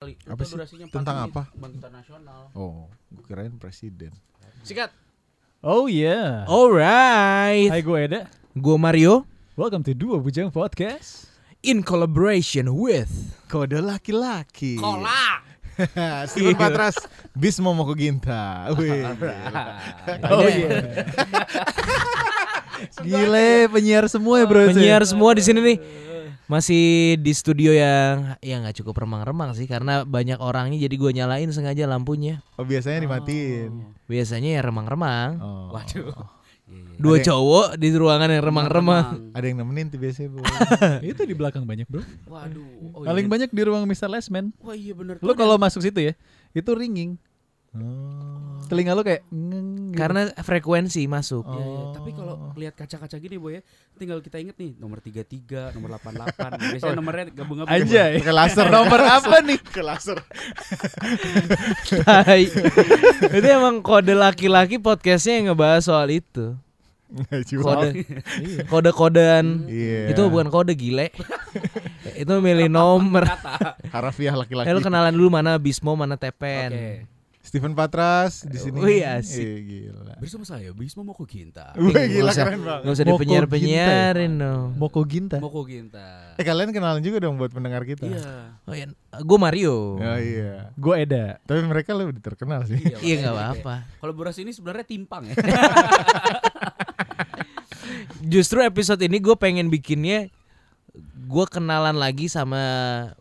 kali. Apa Itu sih? durasinya Tentang menit, apa? Kebangkitan nasional. Oh, gue kirain presiden. Sikat. Oh yeah. Alright, Hai gue Eda. gue Mario Welcome to Dua Bujang Podcast. in collaboration with Kode laki-laki. Kolak. Steven Patras, Bismo Moko Ginta. Wih. Oh iya. Gile penyiar semua ya bro. penyiar semua di sini nih. Masih di studio yang ya nggak cukup remang-remang sih karena banyak orangnya jadi gue nyalain sengaja lampunya. Oh, biasanya dimatiin. Biasanya ya remang-remang. Oh. Waduh. Dua Ada- cowok di ruangan yang remang-remang. Ada yang nemenin tuh biasanya, Bu. Itu di belakang banyak bro. Waduh. Oh, Paling iya. banyak di ruang Mr. Lesman. Wah iya bener. Lo kalau masuk situ ya, itu ringing. Oh. Telinga lo kayak ngeng gitu. Karena frekuensi masuk. Iya, iya. Tapi kalau lihat kaca-kaca gini boy ya, tinggal kita inget nih nomor 33, nomor 88. Biasanya nomornya gabung-gabung. Anjay. Pakai laser. Nomor apa nih? Ke laser. Tai. Itu emang kode laki-laki podcastnya yang ngebahas soal itu. Kode kode-kodean. Iya. Itu bukan kode gile. itu milih nomor. Harafiah laki-laki. Eh lu kenalan dulu mana Bismo, mana Tepen. Oke. Steven Patras di sini. Wih, asik. Eh, gila. Bersama saya Bisma Moko Ginta. Wih, Nggak gila usah- keren banget. Gak usah Moko dipenyiar-penyiarin dong. Moko Ginta. Moko Ginta. Eh kalian kenalan juga dong buat pendengar kita. Iya. Oh iya, gue Mario. Oh iya. Gue Eda. Tapi mereka lebih terkenal sih. Iya kayak- apa-apa. Kolaborasi ini sebenarnya timpang ya. Justru episode ini gue pengen bikinnya gue kenalan lagi sama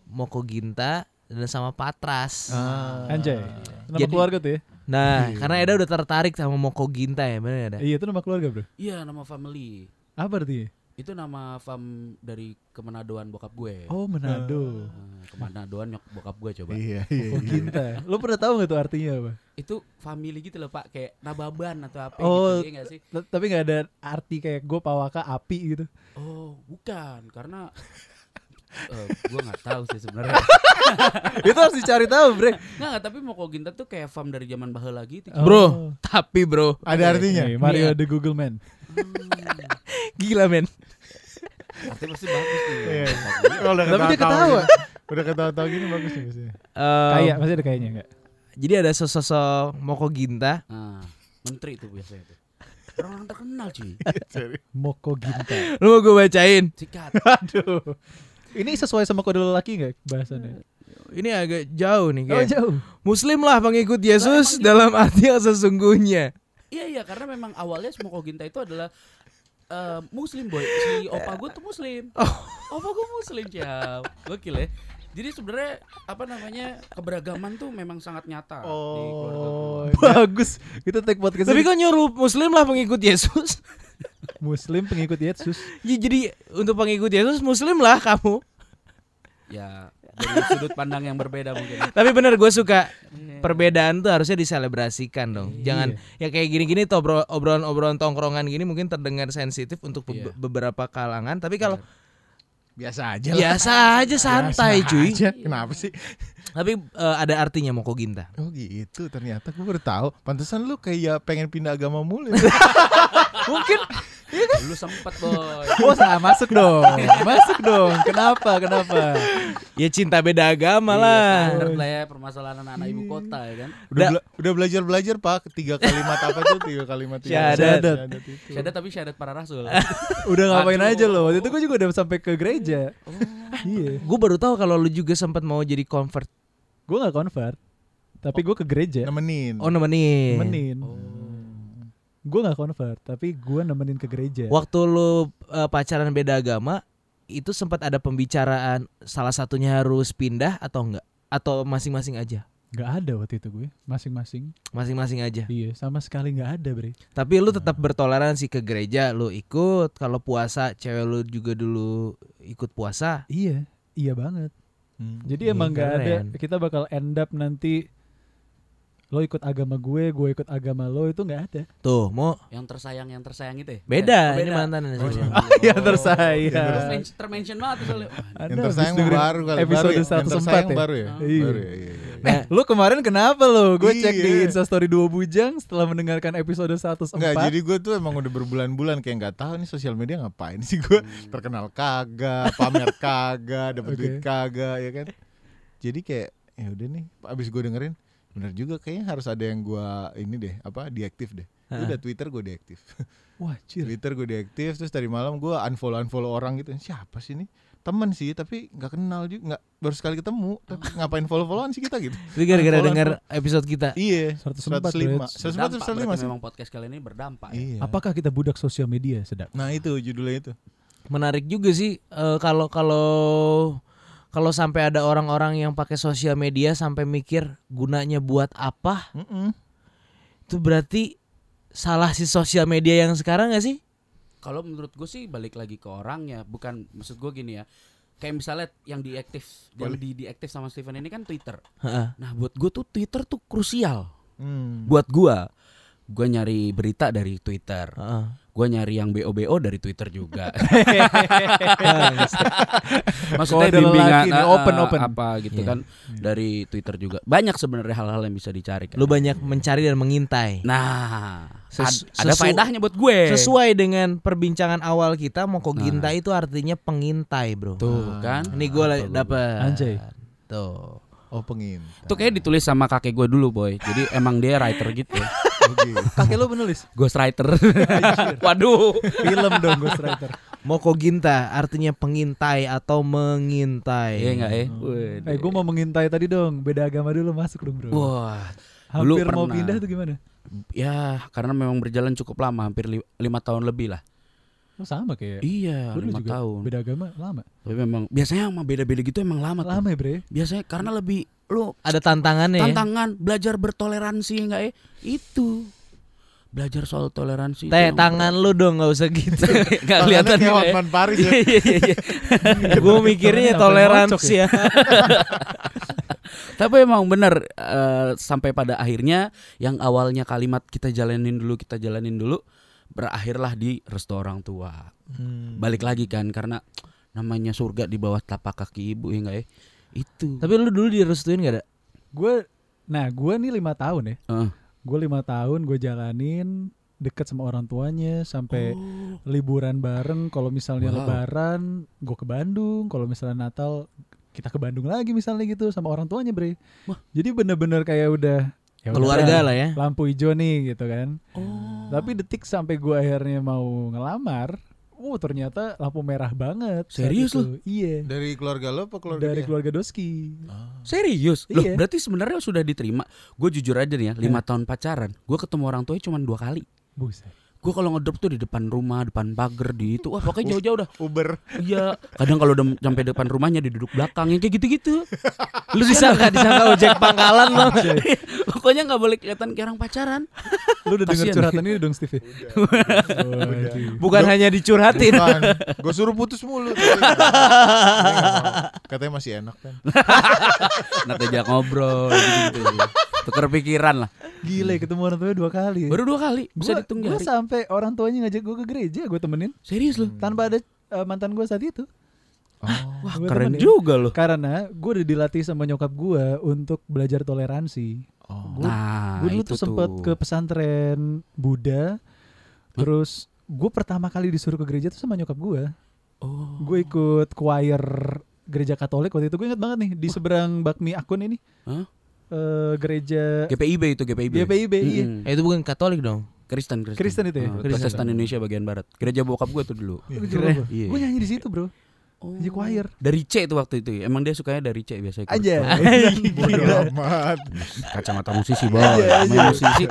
Moko Ginta dan sama Patras. Ah. Anjay. Nama Jadi- keluarga tuh ya? Nah, Iya. karena Eda udah tertarik sama Moko Ginta ya, bener ada. Iya itu nama keluarga bro. Iya nama family. Apa artinya? Itu nama fam dari Kemanadoan bokap gue. Oh Manado. Nah, Kemanadoan nyok bokap gue coba. Iya, iya. Moko Ginta. Lo pernah tahu nggak tuh artinya apa? Itu family gitu loh Pak, kayak nababan atau apa Oh. gitu, iya nggak sih? Tapi nggak ada arti kayak gue pawaka api gitu. Oh, bukan, karena eh gue nggak tahu sih sebenarnya. itu harus dicari tahu bre. Nggak, tapi Moko Ginta tuh kayak fam dari zaman baheula gitu. Oh. Bro, tapi bro, Ada artinya. Nih, Mario Iya. the Google Man. gila men. Artinya pasti bagus nih. Iya. Oh, udah Tapi dia ketawa-tawa ketawa. gini. Udah ketawa-tawa gini bagus nih biasanya. Eh, Kayak masih ada kayaknya nggak? Jadi ada sosok Moko Ginta. Nah, menteri itu biasanya tuh. Orang terkenal cuy. Sorry. Moko Ginta. Lu mau gue bacain? Sikat. Aduh. Ini sesuai sama kode lelaki nggak bahasannya? Ini agak jauh nih Oh kayak. jauh. Muslim lah pengikut Yesus emang dalam arti yang sesungguhnya. Iya iya karena memang awalnya Moko Ginta itu adalah eh, muslim boy si opa gue tuh muslim opa gue muslim ciao gokil ya jadi sebenarnya apa namanya keberagaman tuh memang sangat nyata di keluarga Oh, gue. Bagus. Kita take podcast Tapi ini. kok nyuruh Muslim lah pengikut Yesus? Muslim pengikut Yesus. Ya, jadi untuk pengikut Yesus Muslim lah kamu. ya dari sudut pandang yang berbeda mungkin Tapi bener gue suka perbedaan tuh harusnya diselebrasikan dong. Iya. Jangan ya kayak gini-gini obrolan-obrolan tongkrongan gini mungkin terdengar sensitif untuk be- Iya. beberapa kalangan. Tapi kalau biasa aja lah. biasa aja santai Biasa cuy. aja. Kenapa sih? Tapi eh, ada artinya Moko Ginta. Oh gitu ternyata gue baru tahu. Pantesan lu kayak pengen pindah agama mulu. ya. Mungkin. lu sempet boy Oh salah masuk dong. Masuk dong. Kenapa? Kenapa? Ya cinta beda agama Iya, lah. standar lah ya permasalahan anak-anak ibu kota ya kan Udah bela- udah belajar belajar pak tiga kalimat apa tuh tiga kalimat. Syahadat. Syahadat tapi syahadat para rasul Udah ngapain Aduh. aja lo? Waktu itu gue juga udah sampai ke gereja. Iya. Gue baru tahu kalau lu juga sempat mau jadi convert. Gue nggak convert. Tapi gue ke gereja. Nemenin. Oh nemenin. Nemenin. oh. Gue nggak convert. Tapi gue nemenin ke gereja. Waktu lu eh, pacaran beda agama itu sempat ada pembicaraan salah satunya harus pindah atau enggak? Atau masing-masing aja? Gak ada waktu itu gue. Masing-masing. Masing-masing aja. Iya. Sama sekali nggak ada bre. Tapi lu tetap bertoleransi ke gereja, lu ikut. Kalau puasa, cewek lu juga dulu ikut puasa. Iya. Iya banget. Hmm. Jadi Iya, emang nggak ada. keren. Kita bakal end up nanti. Lo ikut agama gue, gue ikut agama lo itu nggak ada. Tuh, mau yang tersayang yang tersayang itu ya beda, Oh, ini mantan ini Oh, iya. Yang tersayang. Termen- termention banget tuh soalnya. Yang Ada, tersayang baru kali. episode baru ya? Yang 104 tersayang ya? baru ya. Iya. Baru ya. Iya. Eh, lu kemarin kenapa lo? Gue cek di Iya. Instastory dua bujang setelah mendengarkan episode 104. Enggak, jadi gue tuh emang udah berbulan-bulan kayak nggak tahu nih sosial media ngapain sih gue terkenal kagak, pamer kagak, dapat Oke. duit kagak, ya kan? Jadi kayak ya udah nih abis gue dengerin bener juga kayaknya harus ada yang gua ini deh apa diaktif deh Heeh. udah Twitter gue diaktif Wah, cir. Twitter gue diaktif terus tadi malam gua unfollow unfollow orang gitu siapa sih ini temen sih tapi nggak kenal juga nggak baru sekali ketemu tapi ngapain follow followan sih kita gitu Itu gara-gara denger episode kita. iya 104, 105 104 Berdampak, 105 berarti sih memang podcast kali ini berdampak. ya. iya Apakah kita budak sosial media, sedap? nah itu judulnya itu Menarik juga sih eh, kalau kalau kalau sampai ada orang-orang yang pakai sosial media sampai mikir gunanya buat apa, Mm-mm. itu berarti salah si sosial media yang sekarang gak sih? Kalau menurut gue sih balik lagi ke orangnya, bukan maksud gue gini ya. Kayak misalnya yang diaktif, yang di diaktif sama Steven ini kan Twitter. Nah, buat gue tuh Twitter tuh krusial. Hmm. Buat gue, gue nyari berita dari Twitter. Heeh. Gue nyari yang BO-BO dari Twitter juga. Maksudnya Kode bimbingan lelaki nih, eh, open, eh, open. apa gitu Iya. kan dari Twitter juga. Banyak sebenarnya hal-hal yang bisa dicari kan. Lu banyak mencari dan mengintai. Nah, Ses- ad- ada faedahnya buat gue. Sesuai dengan perbincangan awal kita, Moko Nah. Ginta itu artinya pengintai, Bro. Tuh kan. Ini gue dapet. Anjay. Tuh. oh pengin Itu kayak ditulis sama kakek gue dulu boy. Jadi emang dia writer gitu. Gitu. Kakek lo penulis Ghost writer. Waduh. film dong Ghostwriter. Moko Ginta artinya pengintai atau mengintai. Iya enggak ya? Eh, gue mau mengintai tadi dong. Beda agama dulu masuk dong, Bro. Wah, dulu Hampir mau pernah. pindah tuh gimana? ya karena memang berjalan cukup lama, hampir li- lima tahun lebih lah. Oh, sama kayak. Iya, dulu lima juga tahun. Beda agama lama. Tapi memang biasanya sama beda-beda gitu emang lama, tuh. Lama ya, Bre. Biasanya karena lebih lu Ada tantangannya ya. tantangan belajar bertoleransi enggak ya? Itu. Belajar soal toleransi. Teh tangan lu dong nggak usah gitu. berat. nggak Tangannya kelihatan kayak juga ya. Hotman Paris ya. Iya iya iya. Gue mikirnya toleransi ngocok ya. Tapi emang bener eh, sampai pada akhirnya yang awalnya kalimat kita jalanin dulu kita jalanin dulu berakhirlah di restu orang tua. Hmm. Balik lagi kan karena namanya surga di bawah telapak kaki ibu ya enggak ya? Itu. Tapi lu dulu direstuin gak ada? Gue, nah gue nih lima tahun ya. Heeh. Gue lima tahun gue jalanin deket sama orang tuanya sampai Oh. liburan bareng. Kalau misalnya Wow. lebaran, gue ke Bandung. Kalau misalnya Natal, kita ke Bandung lagi misalnya gitu sama orang tuanya, Bre. Wah. Jadi bener-bener kayak udah ya Keluarga lah ya. Lampu hijau nih gitu kan. Oh. Tapi detik sampai gue akhirnya mau ngelamar, oh ternyata lampu merah banget. Serius lu? Iya. Dari keluarga lo apa keluarga Dari dia? keluarga Doski. Ah. Serius? Loh, Iya. berarti sebenarnya sudah diterima. Gue jujur aja nih ya, lima tahun pacaran, gue ketemu orang tuanya cuma dua kali. Buset. Gue kalau ngedrop tuh di depan rumah, depan pagar di itu, wah pokoknya jauh-jauh dah. Uber. Iya, kadang kalau udah sampai depan rumahnya di duduk belakang, yang kayak gitu-gitu. Lu disangka disangka ojek pangkalan lo. Pokoknya nggak boleh kelihatan kayak orang pacaran. Lu udah denger curhatan ini dong Steve? Waduh. Bukan hanya dicurhatin. Gue suruh putus mulu. Katanya masih enak kan. Nanti aja ngobrol gitu, -gitu. Tukar pikiran lah. Gila ya, ketemu orang tuanya dua kali. Baru dua kali, bisa Gua- dihitung jari. sampai orang tuanya ngajak gue ke gereja, gue temenin Serius lu? tanpa ada eh, mantan gue saat itu. Oh. Wah, Gua keren temenin. juga loh. Karena gue udah dilatih sama nyokap gue untuk belajar toleransi. Oh. Gua- Nah, gue dulu tuh sempet tuh. ke pesantren Buddha, terus gue pertama kali disuruh ke gereja tuh sama nyokap gue. Oh. Gue ikut choir gereja Katolik waktu itu gue inget banget nih di seberang bakmi akun ini. Hah? Eh, gereja GPIB itu GPIB. GPIB, iya. Mm-mm. Eh, itu bukan Katolik dong. Kristen, Kristen. Kristen itu ya? Ah, Kristen. Protestan Indonesia bagian barat. Gereja bokap gue tuh dulu. Gue Iya. nyanyi di situ bro. Di choir. Dari C itu waktu itu. ya. Emang dia sukanya dari C biasanya. ikut Aja. choir. Bodoh amat. Kacamata musisi boy. Aja, Main aja. musisi.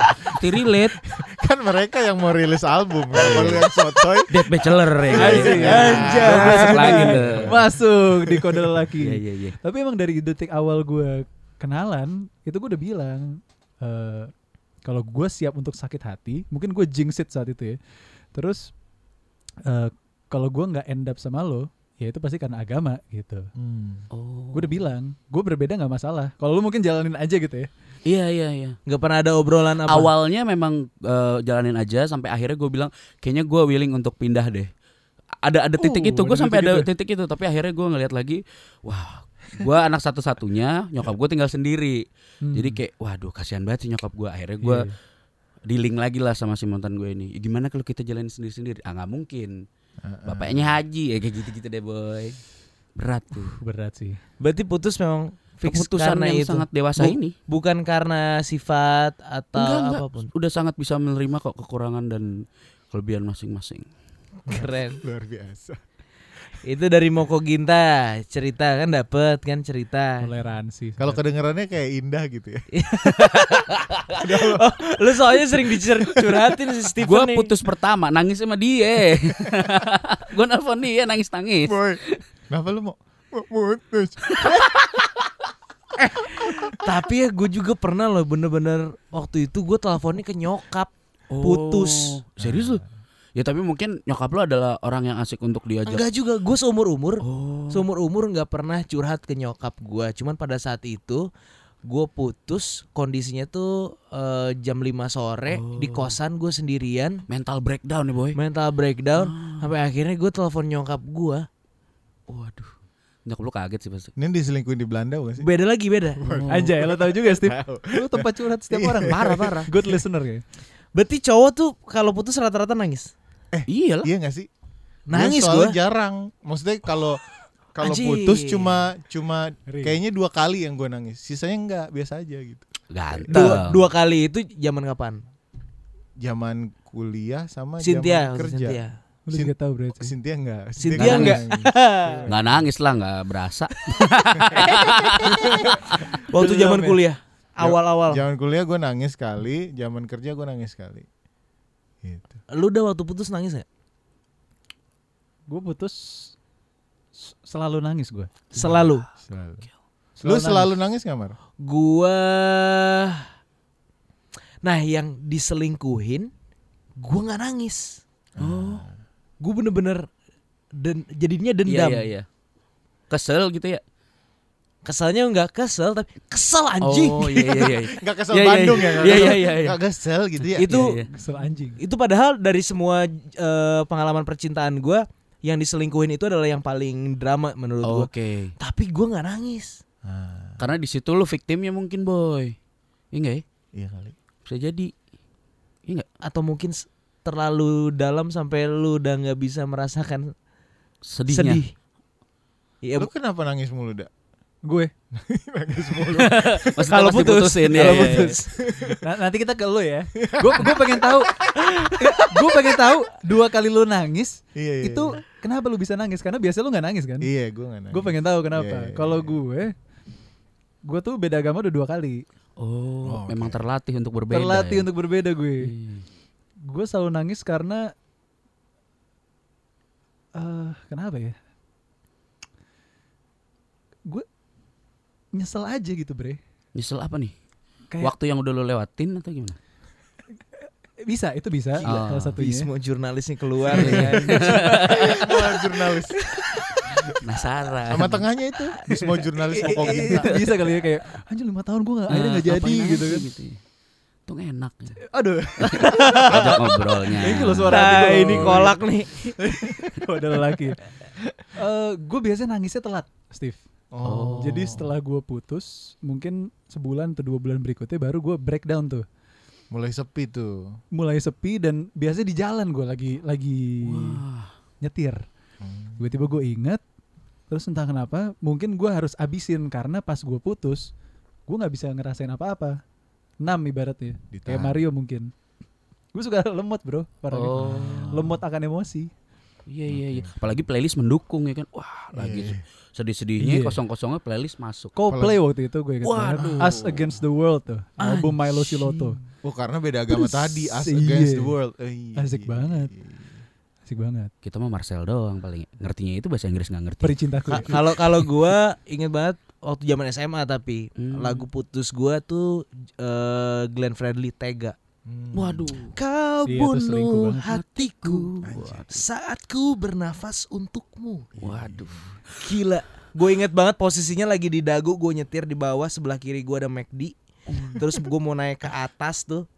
Relate. Kan mereka yang mau rilis album. Kalau yang sotoy. Dead Bachelor ya. Gua Masuk lagi tuh. Masuk di kode lelaki. Iya iya iya. Tapi emang dari detik awal gue kenalan, itu gue udah bilang eh kalau gue siap untuk sakit hati, mungkin gue jinx it saat itu ya. Terus eh kalau gue nggak end up sama lo, ya itu pasti karena agama gitu. Hmm. Oh. Gue udah bilang, gue berbeda nggak masalah. Kalau lu mungkin jalanin aja gitu ya. Iya iya iya. Nggak pernah ada obrolan apa? Awalnya memang eh, jalanin aja sampai akhirnya gue bilang kayaknya gue willing untuk pindah deh. Ada ada titik Uh, itu gue ada sampai titik ada itu. titik itu tapi akhirnya gue ngeliat lagi wah gue anak satu-satunya nyokap gue tinggal sendiri Hmm. jadi kayak waduh kasihan banget sih nyokap gue akhirnya gue Iya. dealing lagi lah sama si mantan gue ini "Ya, gimana kalau kita jalanin sendiri-sendiri ah nggak mungkin bapaknya haji ya kayak gitu-gitu deh boy berat tuh berat sih. Berarti putus memang Fix keputusan karena yang itu. sangat dewasa Bu- ini. Bukan karena sifat atau Enggak, enggak. apa pun. Udah sangat bisa menerima kok kekurangan dan kelebihan masing-masing. Keren. Luar biasa. Itu dari Moko Ginta cerita kan dapet kan cerita. Toleransi. Kalau kedengarannya kayak indah gitu ya. Oh, lu soalnya sering dicurhatin si Steven Gua nih. putus pertama nangis sama dia. Gua nelfon dia nangis-nangis. Boy, kenapa lu mau mau putus? Tapi ya gue juga pernah loh bener-bener waktu itu gue teleponnya ke nyokap. Putus. Oh, Serius lu? Ya tapi mungkin nyokap lu adalah orang yang asik untuk diajak. Enggak juga, gue seumur umur, Oh. seumur umur nggak pernah curhat ke nyokap gue. Cuman pada saat itu gue putus, kondisinya tuh eh, jam 5 sore Oh. di kosan gue sendirian, mental breakdown nih boy. mental breakdown. Ah. Sampai akhirnya gue telepon nyokap gue. Waduh. Nyokap lu kaget sih pasti. Ini diselingkuhin di Belanda bukan sih? Beda lagi beda. Anjay, lo tau juga Steve. Lu tempat curhat setiap Iya. orang. Parah, parah. Good listener ya. Berarti cowok tuh kalau putus rata-rata nangis. Iya lah. Iya gak sih? Nangis gue. jarang. Maksudnya kalau kalau putus cuma cuma kayaknya dua kali yang gue nangis. Sisanya enggak, biasa aja gitu. Ganteng. Dua, dua kali itu zaman kapan? Zaman kuliah sama Cynthia, zaman kerja. Cynthia. Lu juga tahu berarti. Cynthia enggak. Cynthia enggak. nangis. Nggak nangis lah, nggak berasa. Waktu zaman ya? kuliah, awal-awal. Zaman kuliah gue nangis sekali, zaman kerja gue nangis sekali. Gitu. Lu udah waktu putus nangis gak? Gue putus selalu nangis gue. Selalu. Selalu. Lu selalu nangis gak Mar? Gua Nah, yang diselingkuhin gua nggak nangis. Oh. Gua bener-bener dan jadinya Iya dendam. iya iya. Kesel gitu ya. Keselnya nggak kesel tapi kesel anjing. Oh iya iya iya. Gak kesel Iya, iya, Bandung iya. ya? Iya, kesel- iya, iya, iya. Gak kesel gitu ya? Itu Iya, iya. Kesel anjing. itu padahal dari semua eh, pengalaman percintaan gua yang diselingkuhin itu adalah yang paling drama menurut gua. Oke. Tapi gua nggak nangis. Ah, Karena di situ lu victimnya mungkin boy. Iya enggak ya? iya kali. Bisa jadi. Iya enggak? Atau mungkin terlalu dalam sampai lu udah nggak bisa merasakan Sedihnya. sedih. Iya, Lu kenapa nangis mulu dak? Gue. Kalau putus, diputusin, kalau iya, iya, putus. Nah, nanti kita ke lu ya. Gue gue pengen tahu. gue pengen tahu dua kali lu nangis iya, iya. itu kenapa lu bisa nangis? Karena biasa lu nggak nangis kan? Iya, gue gak nangis. Gue pengen tahu kenapa. Iya, iya, Kalau iya. gue, gue tuh beda agama udah dua kali. Oh, Oh, memang terlatih untuk berbeda. Terlatih ya? untuk berbeda gue. Iya. Gue selalu nangis karena eh kenapa ya? Nyesel aja gitu bre. Nyesel apa nih? Kayak Waktu yang udah lu lewatin atau gimana? bisa itu bisa Gila. salah satunya. Bismo jurnalisnya keluar ya. Wah, jurnalis. Penasaran. Sama tengahnya itu semua jurnalis pokok kita. bisa kali ya kayak anjir lima tahun gue nggak akhirnya Nah, nggak jadi gitu kan. gitu ya. Itu enak. ya. Aduh, Ajak ngobrolnya. Ini loh suara Nah, ini kolak nih. udah laki. Eh gue biasanya nangisnya telat, Steve. Oh. Jadi setelah gue putus, mungkin sebulan atau dua bulan berikutnya baru gue breakdown tuh. mulai sepi tuh. Mulai sepi dan biasanya di jalan gue lagi lagi Wah. nyetir. Hmm. Tiba-tiba gue inget, terus entah kenapa, mungkin gue harus abisin karena pas gue putus, gue nggak bisa ngerasain apa-apa. Enam ibaratnya, Ditahan. kayak Mario mungkin. Gue suka lemot bro, parah Oh. lemot akan emosi. Iya iya iya. Apalagi playlist mendukung ya kan. Wah, lagi Iya. sedih-sedihnya Iya. kosong-kosongnya playlist masuk. Coldplay waktu itu gue inget banget. Us Against the World tuh, album Milo Siloto. Oh karena beda agama Terus, tadi Us iya. Against the World. Eh, iya, Asik iya, banget. iya. Asik banget. Kita mah Marcel doang paling ngertinya itu bahasa Inggris nggak ngerti. Kalau kalau gua inget banget waktu zaman SMA tapi Hmm. lagu putus gua tuh eh, Glenn Fredly Tega. Hmm. Waduh. Kau selingkuh bunuh hatiku Anjir. saat ku bernafas untukmu. Waduh. Gila. Gue inget banget posisinya lagi di dagu, gue nyetir di bawah sebelah kiri gue ada McD. Terus gue mau naik ke atas tuh.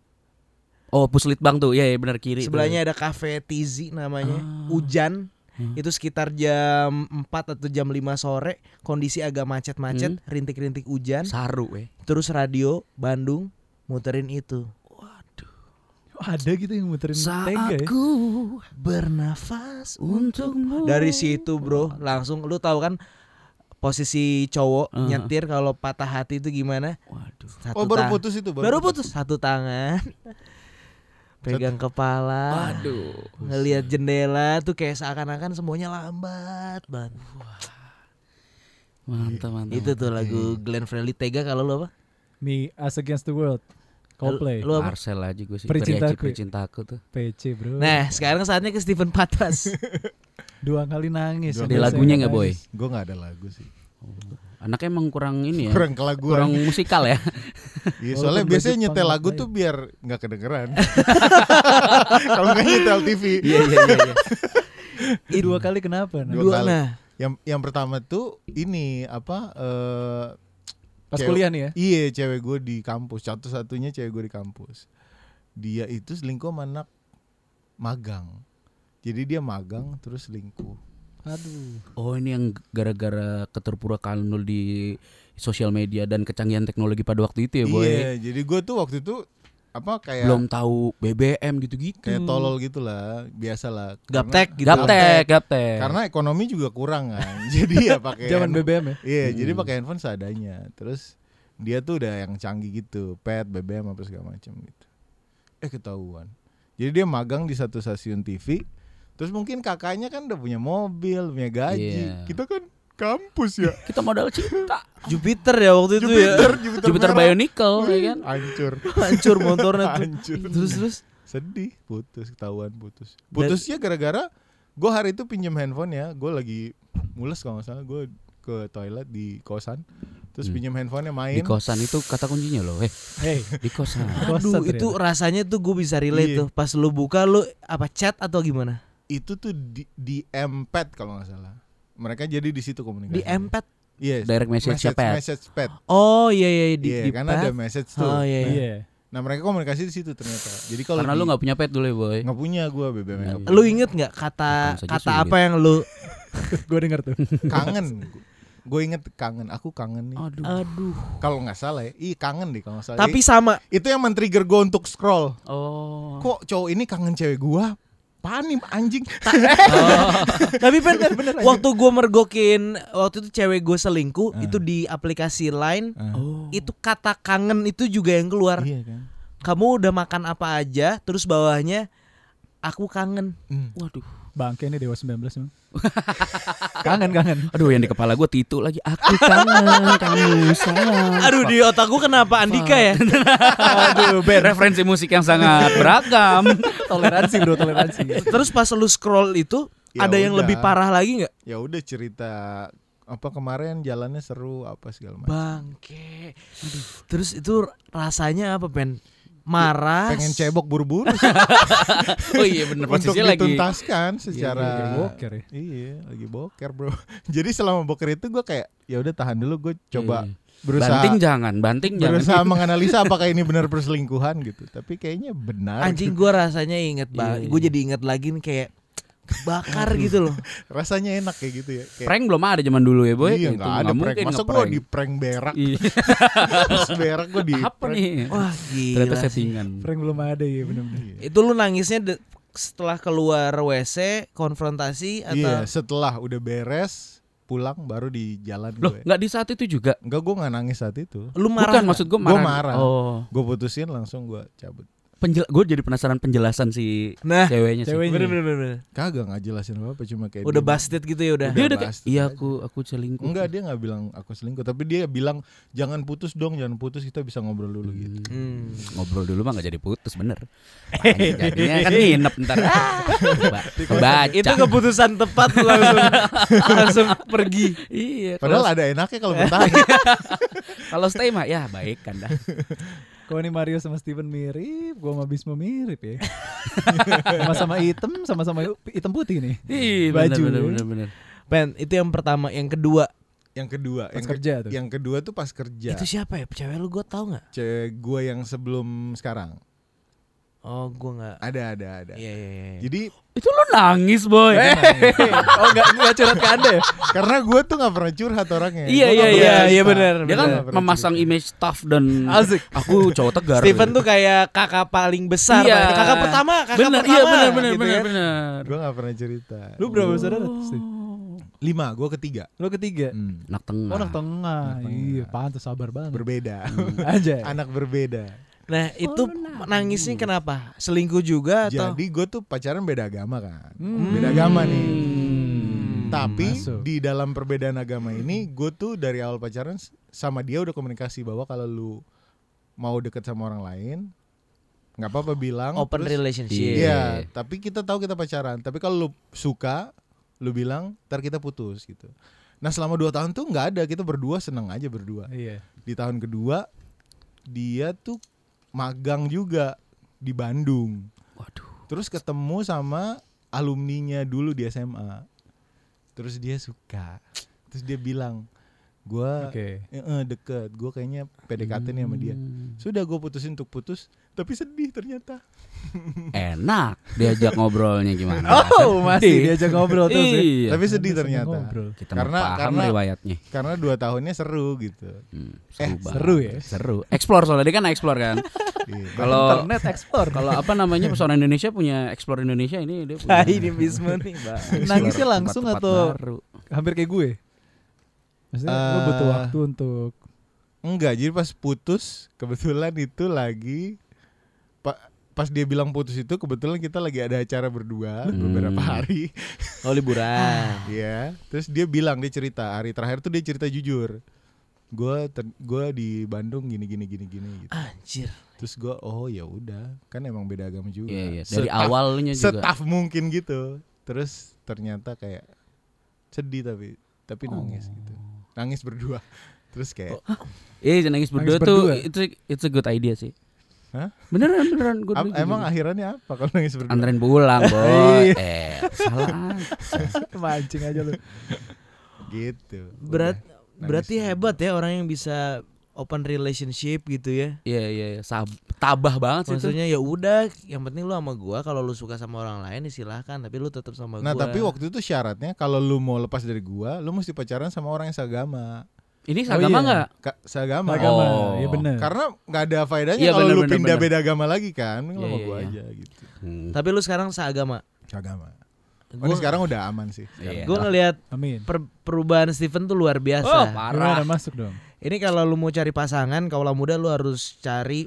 Oh, puslit bang tuh. Iya, iya benar kiri. Sebelahnya ada cafe Tizi namanya. Ah. Hujan. Hmm. Itu sekitar jam 4 atau jam 5 sore. Kondisi agak macet-macet, Hmm. rintik-rintik hujan. saru eh. Terus radio Bandung muterin itu. Ada gitu yang muterin Saat tega ya. Ku bernafas Untukmu. Dari situ bro, langsung lu tahu kan posisi cowok Uh-huh. nyetir kalau patah hati itu gimana? Waduh. Satu Oh baru putus itu Baru putus satu tangan. Pegang kepala. Waduh. Ngelihat jendela tuh kayak seakan-akan semuanya lambat banget. Mantap, mantap. Itu tuh lagu Glenn Fredly Tega kalau lu apa? Me Us Against the World. Coldplay. Lu apa? Marcel aja gue sih. Pericintaku. Periaci Pericintaku tuh. PC bro. Nah, sekarang saatnya ke Steven Patras. Dua kali nangis. Dua Ada lagunya nggak, Boy? Gue nggak ada lagu sih. Anaknya emang kurang ini ya. Kurang kelaguan. kurang musikal ya. Iya, soalnya biasanya nyetel lagu tuh biar nggak kedengeran. Kalau nggak nyetel TV. Iya iya iya. iya. Dua kali kenapa? Nah? Dua Dua kali. nah. Yang yang pertama tuh ini apa? eh Pas Cewek- kuliah nih ya. Iya, cewek gue di kampus. Satu-satunya cewek gue di kampus. Dia itu selingkuh sama anak magang. Jadi dia magang terus selingkuh. Aduh. Oh ini yang gara-gara keterpurakaan lu di sosial media dan kecanggihan teknologi pada waktu itu ya boy. Iya, jadi gue tuh waktu itu apa kayak Belum tahu BBM gitu-gitu. kayak tolol gitu lah, biasa lah. Karena- Gaptek gitu. Gaptek, gaptek. Karena ekonomi juga kurang kan. jadi ya pakai Zaman BBM ya. Iya, Hmm. jadi pakai handphone seadanya. Terus dia tuh udah yang canggih gitu, pet, BBM apa segala macam gitu. Eh ketahuan. Jadi dia magang di satu stasiun TV. Terus mungkin kakaknya kan udah punya mobil, punya gaji. Iya. Kita kan kampus ya. kita modal cinta. Jupiter ya waktu itu ya. Jupiter, Jupiter, Jupiter. Bionicle ya kan. Hancur. Hancur motornya tuh. Hancur. Terus terus Sedih, putus, ketahuan putus. Putusnya gara-gara gue hari itu pinjam handphone ya, gue lagi mules kalau nggak salah, gue ke toilet di kosan, terus Hmm. pinjam handphonenya main. Di kosan itu kata kuncinya loh. Eh, Hey, di kosan. kosan Aduh, itu rasanya tuh gue bisa relate Iya. tuh. Pas lu buka lu apa chat atau gimana? itu tuh di, di Mpad kalau nggak salah. Mereka jadi di situ komunikasi. Di Empet. Yes. Direct message message, pad. message pad. Oh iya iya di, Iya, di kan pad. ada message tuh. Oh iya. iya. Iya. Nah, mereka komunikasi di situ ternyata. Jadi kalau Karena di- lu nggak punya pet dulu ya boy. nggak punya gua BBM Iya. nggak Lu inget nggak kata kata apa yang lu Gue denger tuh. kangen. Gue inget kangen. Aku kangen nih. Aduh. aduh. Kalau nggak salah ya. Ih, kangen deh kalau nggak salah. Tapi sama itu yang men-trigger gue untuk scroll. Oh. Kok cowok ini kangen cewek gua? Panim anjing. Tapi bener, waktu gue mergokin waktu itu cewek gue selingkuh Ah. itu di aplikasi Line Oh. itu kata kangen itu juga yang keluar. Iya kan. Kamu udah makan apa aja terus bawahnya aku kangen. Hmm. Waduh. Bangke nih Dewa 19 emang. kangen kangen. Aduh yang di kepala gue Titu lagi. Aku kangen kamu sayang. Aduh di otak gue kenapa Andika ya? Aduh, Ben. Referensi musik yang sangat beragam. toleransi bro, toleransi. Terus pas lu scroll itu Ya ada yang udah. lebih parah lagi nggak? Ya udah cerita apa kemarin jalannya seru apa segala macam. Bangke. Terus itu rasanya apa Ben? Marah. Pengen cebok buru-buru oh iya bener untuk posisinya lagi. dituntaskan secara iya, lagi boker ya. Iya, lagi boker, Bro. Jadi selama boker itu gue kayak ya udah tahan dulu gue coba Iya. berusaha Banting jangan, banting jangan. berusaha menganalisa apakah ini benar perselingkuhan gitu. Tapi kayaknya benar. Anjing gue rasanya inget banget. Iya, Gue iya. jadi inget lagi nih kayak bakar gitu loh. Rasanya enak kayak gitu ya. Kayak, Prank belum ada zaman dulu ya boy. iya Itu nggak ada prank. mungkin Masa gue di prank berak, Iya. Pas berak gue di Apa prank. nih? Wah Ternyata gila sih. settingan. Prank belum ada ya benar-benar. Iya. Itu lu nangisnya de- setelah keluar WC konfrontasi atau Iya, setelah udah beres pulang baru di jalan Loh, gue. nggak di saat itu juga. Enggak, gue nggak nangis saat itu. lu marah? Bukan nggak? maksud gue Gua marah. marah. Oh. Gue putusin langsung gue cabut. Penjel gue jadi penasaran penjelasan si Nah, ceweknya sih. Ceweknya. bener bener bener. bener. Kagak nggak jelasin apa apa cuma kayak Udah busted gitu ya udah. Dia udah kayak, iya aku aku selingkuh. Enggak dia nggak bilang aku selingkuh tapi dia bilang jangan putus dong jangan putus kita bisa ngobrol dulu gitu. Hmm. Ngobrol dulu mah nggak jadi putus bener. Makanya Jadinya kan nginep ntar. Ba- Baca. Itu keputusan tepat langsung langsung pergi. Iya. Padahal Padahal ada enaknya kalau bertahan. kalau stay mah ya baik kan dah. Kok ini Mario sama Steven mirip, gua sama Bisma mirip ya. Sama-sama hitam, sama-sama hitam putih nih. Ih, Baju. bener, bener, bener, bener. Ben, itu yang pertama, yang kedua. yang kedua, Pas yang ke- kerja tuh. yang kedua tuh pas kerja. Itu siapa ya? Cewek lu gue tau nggak? Cewek gue yang sebelum sekarang. Oh, gue nggak. Ada ada ada. Iya iya iya. Jadi Itu lo nangis boy. oh enggak enggak curhat ke Anda ya? karena gue tuh nggak pernah curhat orangnya. Iya, iya, nggak iya, iya, bener, Dia kan Nggak memasang cerita. image tough dan Asik. aku cowok tegar. Steven tuh kayak kakak paling besar. Iya. Pak. Kakak pertama, kakak bener, pertama. Iya bener bener gitu bener ya. bener. Gue nggak pernah cerita. Lu berapa saudara? Oh. lima gue ketiga Lo ketiga. Hmm, Anak tengah. Oh, anak tengah. Anak tengah. Iya, pantas sabar banget. berbeda Aja. anak berbeda Nah itu nangisnya kenapa? Selingkuh juga atau? jadi gue tuh pacaran beda agama kan Hmm. beda agama nih Hmm. tapi masuk. di dalam perbedaan agama ini gue tuh dari awal pacaran sama dia udah komunikasi bahwa kalau lu mau deket sama orang lain nggak apa-apa bilang Open terus- relationship. Iya, tapi kita tahu kita pacaran. Tapi kalau lu suka, lu bilang, ntar kita putus gitu. Nah selama dua tahun tuh nggak ada, kita berdua seneng aja berdua. Iya. Di tahun kedua, dia tuh magang juga di Bandung. Waduh. Terus ketemu sama alumninya dulu di SMA. Terus dia suka. Terus dia bilang, gua Oke. "Eh, eh, deket, gue kayaknya PDKT nih sama dia. Hmm. Sudah gue putusin untuk putus, tapi sedih ternyata. Enak diajak ngobrolnya gimana? Oh, masih diajak ngobrol terus ya. Iya. Tapi sedih ternyata. ngobrol. Kita Karena- karena, paham karena- riwayatnya. Karena dua tahunnya seru gitu. Hmm, Eh, banget. seru ya? Seru. Explore soalnya dia kan explore kan. Iya. Kalau Internet explore. kalau apa namanya pesona Indonesia punya explore Indonesia ini dia punya. Nah ini Bisma nih, Mbak. Nangisnya langsung tempat-tempat atau- baru. Hampir kayak gue. Maksudnya lo Eh, butuh waktu untuk Enggak, jadi pas putus kebetulan itu lagi pa- pas dia bilang putus itu kebetulan kita lagi ada acara berdua Hmm. beberapa hari. Oh liburan. Iya. Terus dia bilang dia cerita hari terakhir tuh dia cerita jujur. Gue gua di Bandung gini gini gini gini gitu. Anjir. Terus gue oh ya udah kan emang beda agama juga. Iya, iya. Dari Setaf- awalnya juga. setaf mungkin gitu. Terus ternyata kayak sedih tapi tapi nangis Oh. gitu. Nangis berdua. Terus kayak Iya, nangis berdua Nangis tuh berdua. itu it's a good idea sih. Hah? Beneran beneran gue Ap- emang akhirannya apa kalau nangis berdua? Anterin pulang, boy. eh, salah. mancing aja lu. Gitu. Berat Udah, berarti hebat ya orang yang bisa open relationship gitu ya. Iya, iya, iya. Tabah banget sih itu. Maksudnya ya udah, yang penting lu sama gua. Kalau lu suka sama orang lain ya silahkan, tapi lu tetap sama Nah gua. tapi waktu itu syaratnya kalau lu mau lepas dari gua, lu mesti pacaran sama orang yang seagama. Ini Oh, seagama iya. nggak? Ka- seagama. Agama, Oh. ya benar. Karena nggak ada faedahnya Iya, kalau lu bener, pindah bener. beda agama lagi kan, lu Iya, sama iya, gua iya. aja gitu. Hmm. Tapi lu sekarang seagama. Seagama. Oh, Gua, ini sekarang udah aman sih. Iya. gua ngelihat Amin. per- perubahan Steven tuh luar Oh, biasa. parah. Gimana masuk dong? Ini kalau lu mau cari pasangan, kaulah muda lu harus cari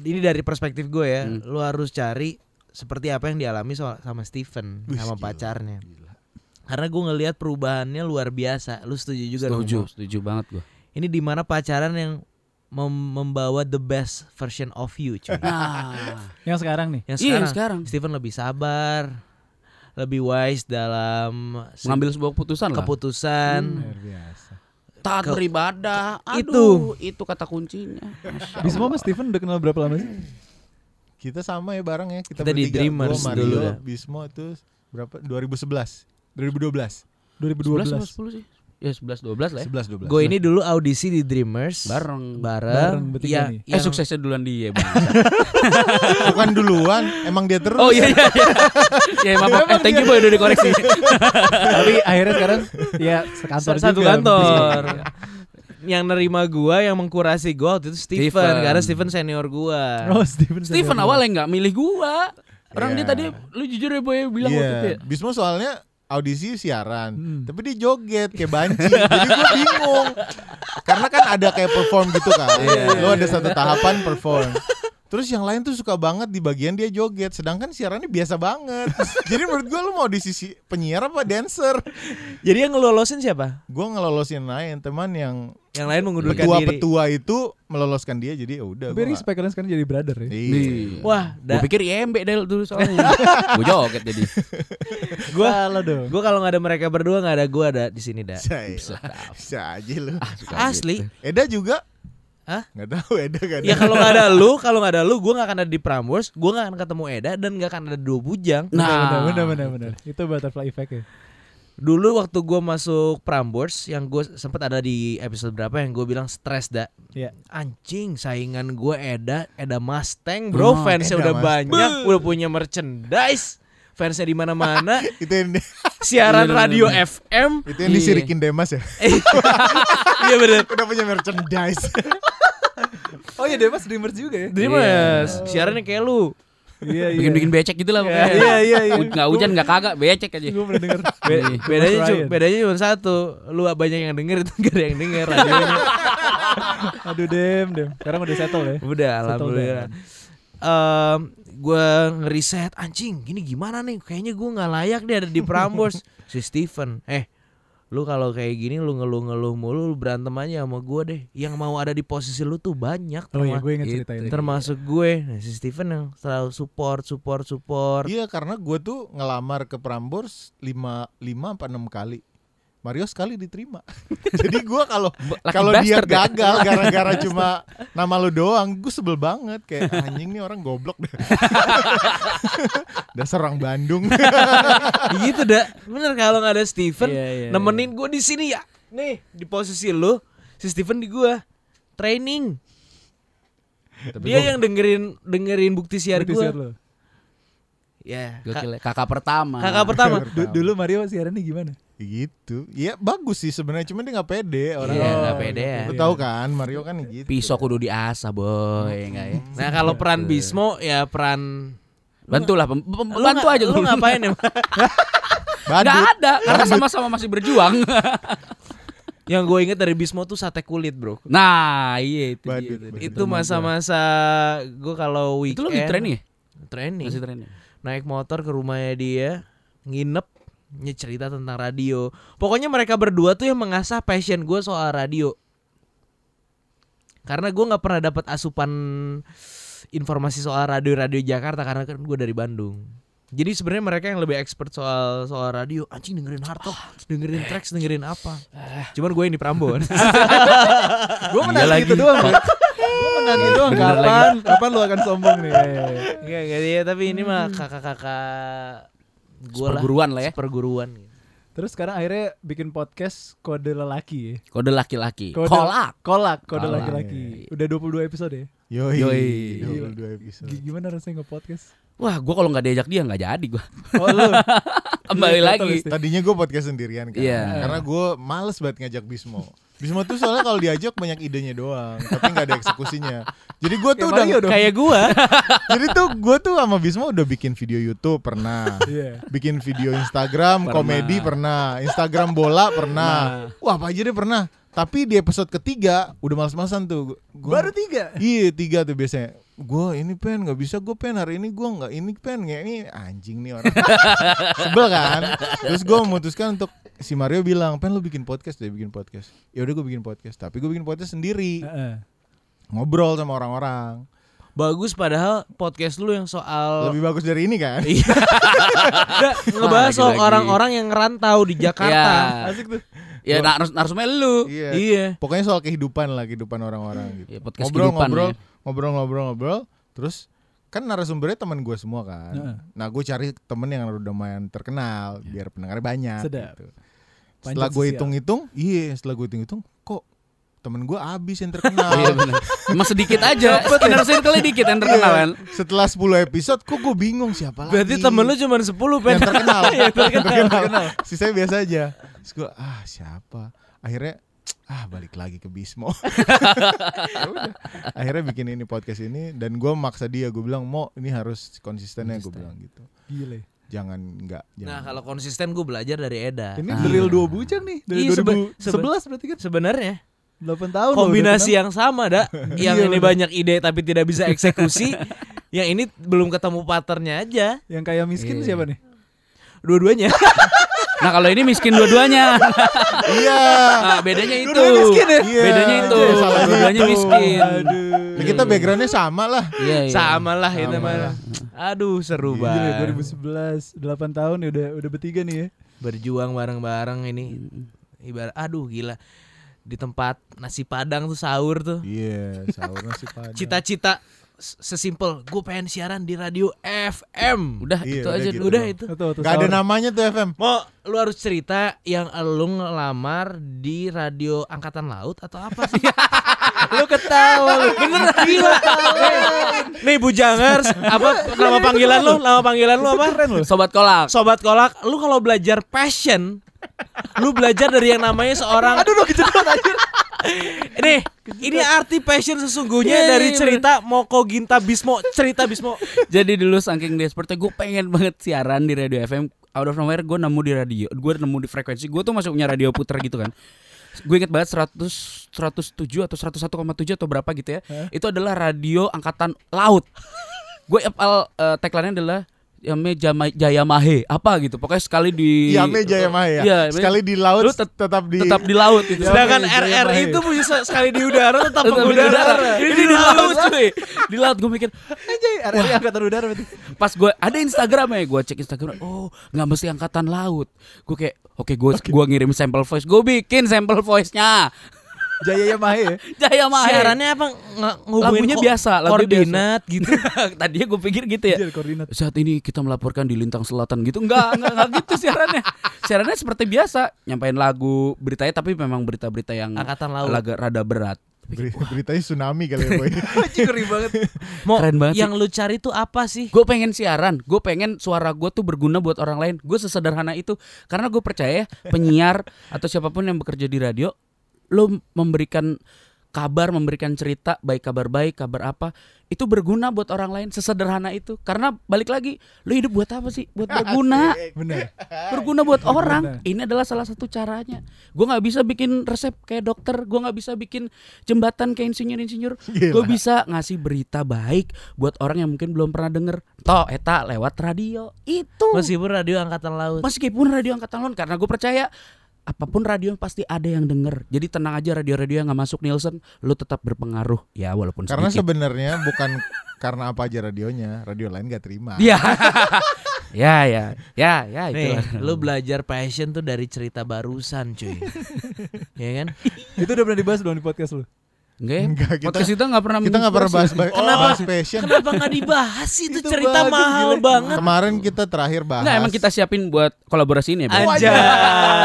ini dari perspektif gue ya. Hmm. Lu harus cari seperti apa yang dialami so- sama Steven Wih, sama gila, pacarnya. gila. Karena gue ngelihat perubahannya luar biasa. Lu setuju juga dong, Setuju, Mo? setuju banget gua. Ini di mana pacaran yang mem- membawa the best version of you, cuy. Nah, Yang sekarang nih. Yang iya sekarang, sekarang Steven lebih sabar, lebih wise dalam mengambil sebuah keputusan lah. keputusan. Luar biasa. Taat Ke- beribadah. Aduh, Itu. itu kata kuncinya. Allah. sama Steven udah kenal berapa lama sih? Kita sama ya bareng ya, kita, Kita di. Dreamers Gua, Mario, dulu ya. Bismo itu berapa? 2011. 2012. 11 apa 2012. 10 sih? Ya 11 12 lah ya. 11 12. Gue ini dulu audisi di Dreamers. Bareng. bareng, Bareng ya, nih. Eh suksesnya duluan dia, Bang. Bukan duluan, emang dia terus. oh iya iya iya. ya maaf, maaf. Eh, thank you boy udah dikoreksi. Tapi akhirnya sekarang ya sekantor satu juga. kantor. yang nerima gua, yang mengkurasi gua waktu itu Steven, Steven. karena Steven senior gua. Oh, Steven. Steven awalnya nggak milih gua. Orang Iya. dia tadi lu jujur ya boy bilang Iya, waktu itu ya. Bismo soalnya audisi siaran, Hmm. tapi dia joget kayak banci, jadi gue bingung. Karena kan ada kayak perform gitu kan, Iya. lo ada satu tahapan perform. Terus yang lain tuh suka banget di bagian dia joget, sedangkan siarannya biasa banget. Jadi menurut gue lu mau di sisi penyiar apa dancer? Jadi yang ngelolosin siapa? Gue ngelolosin lain teman yang Yang lain mengundurkan diri. petua-petua itu meloloskan dia, jadi ya udah. Tapi gua respect kalian sekarang jadi brother ya. Iya. Nih. Wah, Gua da- pikir IMB deh dulu soalnya. gua joget jadi. gua Salah dong. gua kalau nggak ada mereka berdua nggak ada gua ada di sini dah. Bisa, aja lu. Ah, Asli. gitu. Eda juga? Hah? Nggak tahu Eda kan? Ya kalau nggak ada lu, kalau nggak ada lu, gua nggak akan ada di Prambors, gua nggak akan ketemu Eda dan nggak akan ada dua bujang. Benar, Nah, benar, benar, benar. Itu butterfly effect ya. Dulu waktu gua masuk Prambors, yang gue sempat ada di episode berapa yang gue bilang stres dah. Iya. Anjing, saingan gue Eda, Eda Mustang, bro, Oh, fansnya Eda udah Mustang. banyak, udah punya merchandise, fansnya di mana-mana, itu yang siaran Bener, bener, radio bener. FM. itu yang Iya. disirikin Demas ya. Iya bener. Udah punya merchandise. Oh iya, Demas Dreamers juga ya. Dreamers, siarannya kayak lu. Iya iya. Bikin-bikin becek gitu lah pokoknya. Iya iya iya. Nggak hujan nggak kagak becek aja. Gue pernah denger. Be- Iya. bedanya Mas cu- Ryan. bedanya cuma satu lu banyak yang denger itu gak ada yang denger radionya Aduh dem dem. Sekarang udah settle ya. udah alhamdulillah. Em, gue ngeriset anjing gini gimana nih kayaknya gue nggak layak deh ada di Prambors si Steven eh lu kalau kayak gini lu ngeluh-ngeluh mulu lu berantem aja sama gue deh yang mau ada di posisi lu tuh banyak Oh iya gue inget Gitu. cerita ini. termasuk gue nah, si Steven yang selalu support support support Iya karena gue tuh ngelamar ke Prambors lima lima apa enam kali. Mario sekali diterima. Jadi gue kalau kalau dia ya. gagal gara-gara cuma nama lu doang, gue sebel banget kayak anjing nih orang goblok deh. Dasar orang Bandung. gitu dah bener kalau nggak ada Steven Iya, iya, nemenin gue di sini ya nih di posisi lu si Steven di gue training Tapi dia gua- yang dengerin dengerin bukti siar gue. Ya Gokil ya. kakak pertama. kakak pertama Du- dulu Mario siarannya gimana? gitu. Iya bagus sih sebenarnya cuman dia nggak pede orang. Iya, Oh, nggak pede ya. Lu tahu kan Mario kan gitu. Pisau kudu diasah boy, enggak ya. Nah kalau peran Bismo ya peran Bantulah, pem- pem- Lu bantu aja Lu ngapain ya? Badut. Nggak ada, karena sama-sama masih berjuang. Yang gue inget dari Bismo tuh sate kulit bro. nah, iya itu Badut, dia. badut. Itu masa-masa gue kalau Itu weekend. lo di training ya? Training. Masih training. Naik motor ke rumahnya dia, nginep, nya cerita tentang radio. Pokoknya mereka berdua tuh yang mengasah passion gue soal radio. Karena gue nggak pernah dapat asupan informasi soal radio-radio Jakarta karena kan gue dari Bandung. Jadi sebenarnya mereka yang lebih expert soal soal radio. Anjing dengerin hard rock, dengerin tracks, dengerin apa. Cuman gue yang di Prambon. Gue Iya menanti lagi. itu doang. Gue menanti doang. Kapan? Kapan lu akan sombong nih? Iya, iya, iya. Enggak enggak dia tapi ini mah kakak-kakak gue lah. Perguruan lah ya. Perguruan. Terus sekarang akhirnya bikin podcast kode lelaki ya. Kode laki-laki. Kode- Kolak. Kolak, kode Kolak. laki-laki. Udah 22 episode ya. Yoi. Yoi. 22 episode. G- Gimana rasanya nge-podcast? Wah, gua kalau nggak diajak dia nggak jadi gua. Oh lu. Kembali Iya, lagi. Tadinya gue podcast sendirian kan. Iya. Karena gue males banget ngajak Bismo. Bismo tuh soalnya kalau diajak banyak idenya doang, tapi nggak ada eksekusinya. Jadi gue tuh udah. Kayak gua. jadi tuh gue tuh sama Bismo udah bikin video YouTube pernah, Iya. bikin video Instagram Pernah. komedi pernah, Instagram bola pernah. Wah apa aja deh pernah. Tapi di episode ketiga udah males-malesan tuh. Gua, Baru tiga. Iya tiga tuh biasanya. Gue ini pen nggak bisa gue pen hari ini gue nggak ini pen nggak ini anjing nih orang. Sebel kan. Terus gue memutuskan untuk si Mario bilang pen lu bikin podcast deh bikin podcast. Ya udah gue bikin podcast. Tapi gue bikin podcast sendiri Heeh. ngobrol sama orang-orang. Bagus padahal podcast lu yang soal Lebih bagus dari ini kan. Iya. Ngebahas soal orang-orang yang ngerantau di Jakarta. Ya, Asik tuh. Ya narus narsumnya lu. Iya. Iya. Pokoknya soal kehidupan lah kehidupan orang-orang gitu. Ya, podcast ngobrol kehidupan ngobrol, ya. ngobrol ngobrol ngobrol. Terus kan narasumbernya teman gue semua kan. Heeh. Nah gue cari temen yang udah lumayan terkenal biar pendengarnya banyak. Sedap. Gitu. Setelah gue sosial. hitung-hitung, iya setelah gue hitung-hitung, kok temen gue abis yang terkenal. Iya benar. Emang sedikit aja. Inner circle dikit yang terkenal kan. Setelah 10 episode, kok gue bingung siapa lagi. Berarti temen lu cuma 10 pen. yang terkenal. Yang terkenal. terkenal. Sisanya biasa aja. Terus gue, ah siapa? Akhirnya, ah balik lagi ke Bismo. Ya udah. Akhirnya bikin ini podcast ini dan gue maksa dia, gue bilang mau ini harus konsistennya gue bilang gitu. Gile. Jangan enggak. Jangan. Nah, kalau konsisten gue belajar dari Eda. Ini Ah. drill dua bujang nih. Dari Iya, sebe- 2011 berarti kan? Sebenarnya 8 tahun kombinasi yang sama dah. yang Iya, ini bener. banyak ide tapi tidak bisa eksekusi. yang ini belum ketemu patternnya aja. Yang kayak miskin Iya. siapa nih? Dua-duanya. Nah kalau ini miskin dua-duanya. Iya. Nah, bedanya itu. Dua-duanya miskin ya? Iya, Bedanya itu. iya, salah Dua-duanya miskin. Aduh. Kita backgroundnya sama lah. Iya, iya. Sama lah itu Sama mah. lah. Aduh, seru banget. 2011 8 tahun ya udah udah bertiga nih ya. Berjuang bareng-bareng ini. Ibarat aduh gila. Di tempat nasi Padang tuh sahur tuh. Iya, sahur nasi padang. Cita-cita sesimpel gue pengen siaran di radio FM. Udah Iya, itu udah aja gitu. Udah itu. Tuh, tuh, Gak ada namanya tuh FM. Mau lu harus cerita yang lu ngelamar di radio angkatan laut atau apa sih? lu ketawa lu. Bener gila. Nih Bujangers, apa nama panggilan lu? Nama panggilan lu apa? Sobat kolak. Sobat Kolak, lu kalau belajar passion Lu belajar dari yang namanya seorang Aduh, kejedot anjir. Nih, ini arti passion sesungguhnya Iya, dari iya, cerita Moko Ginta Bismo, cerita Bismo. Jadi dulu saking desperate gue pengen banget siaran di radio FM. Out of nowhere gue nemu di radio, gue nemu di frekuensi. Gue tuh masuk punya radio puter gitu kan. Gue inget banget 100 107 atau 101,7 atau berapa gitu ya. Itu adalah radio angkatan laut. Gue apal uh, tagline-nya adalah Yame Jama, Jaya Mahe apa gitu. Pokoknya sekali di Yame Jaya Mahe ya. Iya, Sekali di laut lu tet- tetap di tetap di laut itu. Sedangkan RR itu punya se- sekali di udara tetap Tetap di udara. Ini di laut cuy. Di laut gue mikir Anjay, RRI angkatan udara berarti. pas gue ada Instagramnya gue cek Instagram oh nggak mesti angkatan laut gue kayak oke gue gua ngirim sampel voice gue bikin sampel voice nya Jaya Mahe ya. Jaya Mahe Siarannya apa Lagunya ko- biasa, lagunya koordinat gitu. tadinya gue pikir gitu ya Anjir, koordinat. saat ini kita melaporkan di lintang selatan gitu enggak enggak, enggak gitu siarannya siarannya seperti biasa nyampein lagu beritanya tapi memang berita-berita yang Angkatan laut. laga rada berat Beri- beritanya tsunami kali ya boy. Anjir, ngeri banget. Mau Keren banget yang lu cari tuh apa sih? gue pengen siaran gue pengen suara gue tuh berguna buat orang lain gue sesederhana itu karena gue percaya ya, penyiar atau siapa pun yang bekerja di radio lo memberikan kabar memberikan cerita baik kabar baik kabar apa itu berguna buat orang lain sesederhana itu. Karena balik lagi lo hidup buat apa sih? Buat berguna. Bener. berguna buat orang. Ini adalah salah satu caranya. Gue nggak bisa bikin resep kayak dokter. Gue nggak bisa bikin jembatan kayak insinyur insinyur Gila. gue bisa ngasih berita baik buat orang yang mungkin belum pernah denger. Toh eta lewat radio. Itu. Meskipun radio angkatan laut. meskipun radio angkatan laut karena gue percaya apa pun radio pasti ada yang denger jadi tenang aja radio-radio yang nggak masuk Nielsen lu tetap berpengaruh ya walaupun Karena sedikit sebenarnya bukan karena apa aja radionya, radio lain gak terima. ya ya ya ya ya itu Nih, lu belajar passion tuh dari cerita barusan, cuy. ya kan? Itu udah pernah dibahas belum di podcast lu? Enggak, ya? Enggak, kita- podcast kita nggak pernah Kita nggak pernah bahas, bahas, Kenapa? bahas passion. Kenapa nggak dibahas itu Itu cerita bagus, mahal gila. banget. Kemarin kita terakhir bahas. Enggak, emang kita siapin buat kolaborasi ini ya, Bang? Anjay.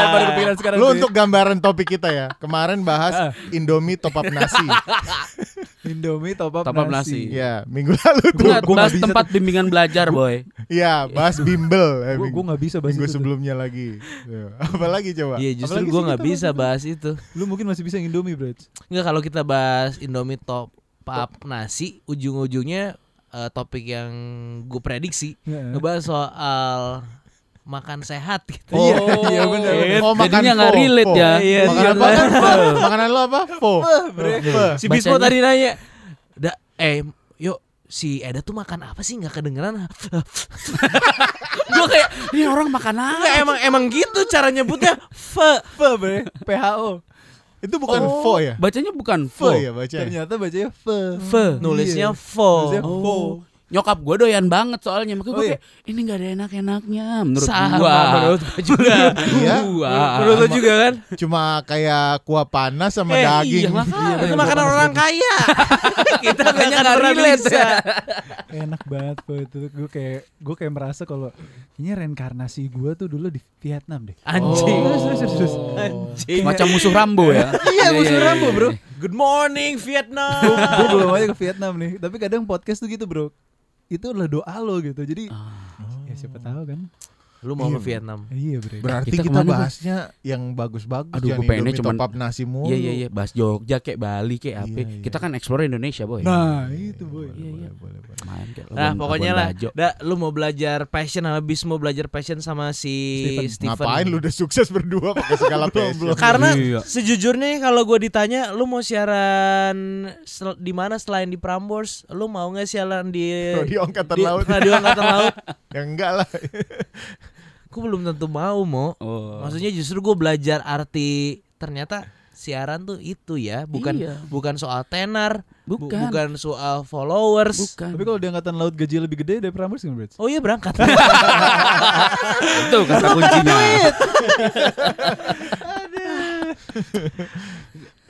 Baru kepikiran sekarang. Lu tuh untuk gambaran topik kita ya. Kemarin bahas Indomie top up nasi. Indomie top up, Top up nasi. nasi. ya, minggu lalu tuh. Gua nggak bahas bisa tempat bimbingan belajar, boy. Iya, bahas bimbel. Eh, Gue nggak bisa bahas minggu itu. tuh. sebelumnya lagi. Ya, Apalagi coba? Iya, justru gue nggak kita bisa bahas bahas itu. Lu mungkin masih bisa yang Indomie, bro. Enggak kalau kita bahas Indomie top up nasi, ujung-ujungnya eh, topik yang gue prediksi Heeh. ngebahas soal makan sehat gitu. Iya, iya benar. Oh, makan Jadinya nggak relate pho. ya. Iya, iya. apa kan? Pho. Makanan lo apa? Pho. Pho. Si Bismo Bacanya- tadi nanya, "Da, eh, yuk si Eda tuh makan apa sih nggak kedengeran?" Gue kayak ini orang makan apa? Emang emang gitu cara nyebutnya. Fe. Fe, bre. PHO. Itu bukan Oh, pho ya? Bacanya bukan fo. ya bacanya. Ternyata bacanya fe. Fe. Nulisnya Iya. fo. Nulisnya Oh. fo. Nyokap gue doyan banget soalnya Makanya gue Oh, iya. kayak Ini gak ada enak-enaknya Menurut Sama gua menurut gua juga. Iya. Gua. menurut lo juga kan? Cuma kayak kuah panas sama Eh, daging. iya, makanya. Itu bener, makanan orang kaya. Kita akan pernah relate ya. Enak banget fe itu. Gue kayak gue kayak merasa kalau ini reinkarnasi gue tuh dulu di Vietnam deh. Anjing. Oh. Serius, serius, serius. Anjing. Macam musuh Rambo ya Iya, musuh Rambo, bro. Good morning Vietnam. gue belum aja ke Vietnam nih. Tapi kadang podcast tuh gitu, bro. Itu adalah doa lo gitu. Jadi ya siapa tahu kan. Lu mau Iya, ke Vietnam? Iya, bre. Berarti Kita kita, bahasnya yang bagus-bagus Aduh, gua pengennya cuman- top nasi mulu. Iya iya iya Bahas Jogja kayak Bali kayak apa Iya, iya. Kita kan explore Indonesia boy Nah, itu boy. Iya, iya. Boleh, boleh. Main kayak Nah pokoknya lah, da, lu mau belajar passion habis mau belajar passion sama si Steven. Steven. Ngapain lu udah sukses berdua pakai segala passion. Karena Iya. sejujurnya kalau gue ditanya, lu mau siaran sel- di mana selain di Prambors? Lu mau nggak siaran di Radio Angkatan Laut. Radio Angkatan Laut? Ya enggak lah. Gue belum tentu mau, mo. Oh. Maksudnya justru gue belajar arti ternyata siaran tuh itu ya, bukan Iya. bukan soal tenar, bu- Bukan. bukan soal followers. Bukan Tapi kalau di angkatan laut gaji lebih gede dari Prambors gimana, bro? Oh iya berangkat. Itu kata kuncinya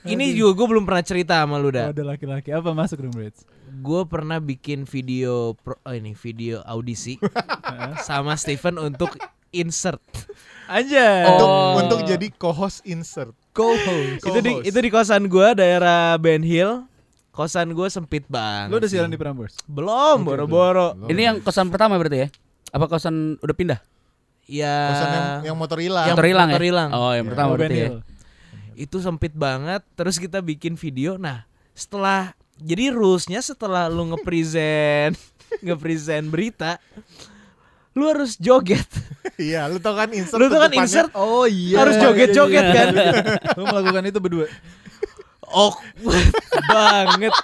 Ini juga gue belum pernah cerita sama lu Oh, dah. ada laki-laki apa masuk bro? Gue pernah bikin video pro, oh ini video audisi sama Steven untuk insert. Anjay. Untuk Oh. untuk jadi co-host insert. co-host. Itu di itu di kosan gue daerah Ben Hill. Kosan gue sempit banget. Lu udah siaran di Prambors? Belum, boro-boro. belum. Ini yang kosan pertama berarti ya Apa kosan udah pindah ya Kosan yang, yang motor hilang. Yang Motor hilang motor ya? hilang. Oh, yang Iya. pertama Oh, berarti ya. Itu sempit banget terus kita bikin video nah setelah jadi rulesnya setelah lu nge-present nge-present berita lu harus joget Iya, lu tau kan insert lu tuh kan insert Oh iya. Harus joget-joget kan? Lu melakukan itu berdua. awkward banget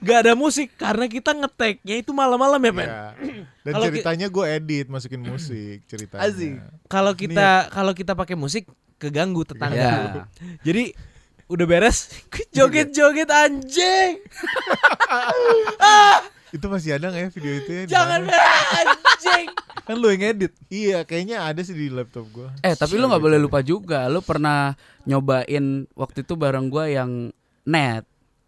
gak ada musik karena kita ngeteknya itu malam-malam ya Pen Iya. Dan ceritanya gue edit masukin musik ceritanya. Asik. kalau kita kalau kita pakai musik keganggu tetangga Iya. jadi udah beres joget-joget anjing Itu masih ada nggak ya video itu ya? jangan anjing Kan lu yang edit. Iya, kayaknya ada sih di laptop gue. Eh tapi lu nggak boleh lupa juga, lu pernah nyobain waktu itu bareng gua yang net,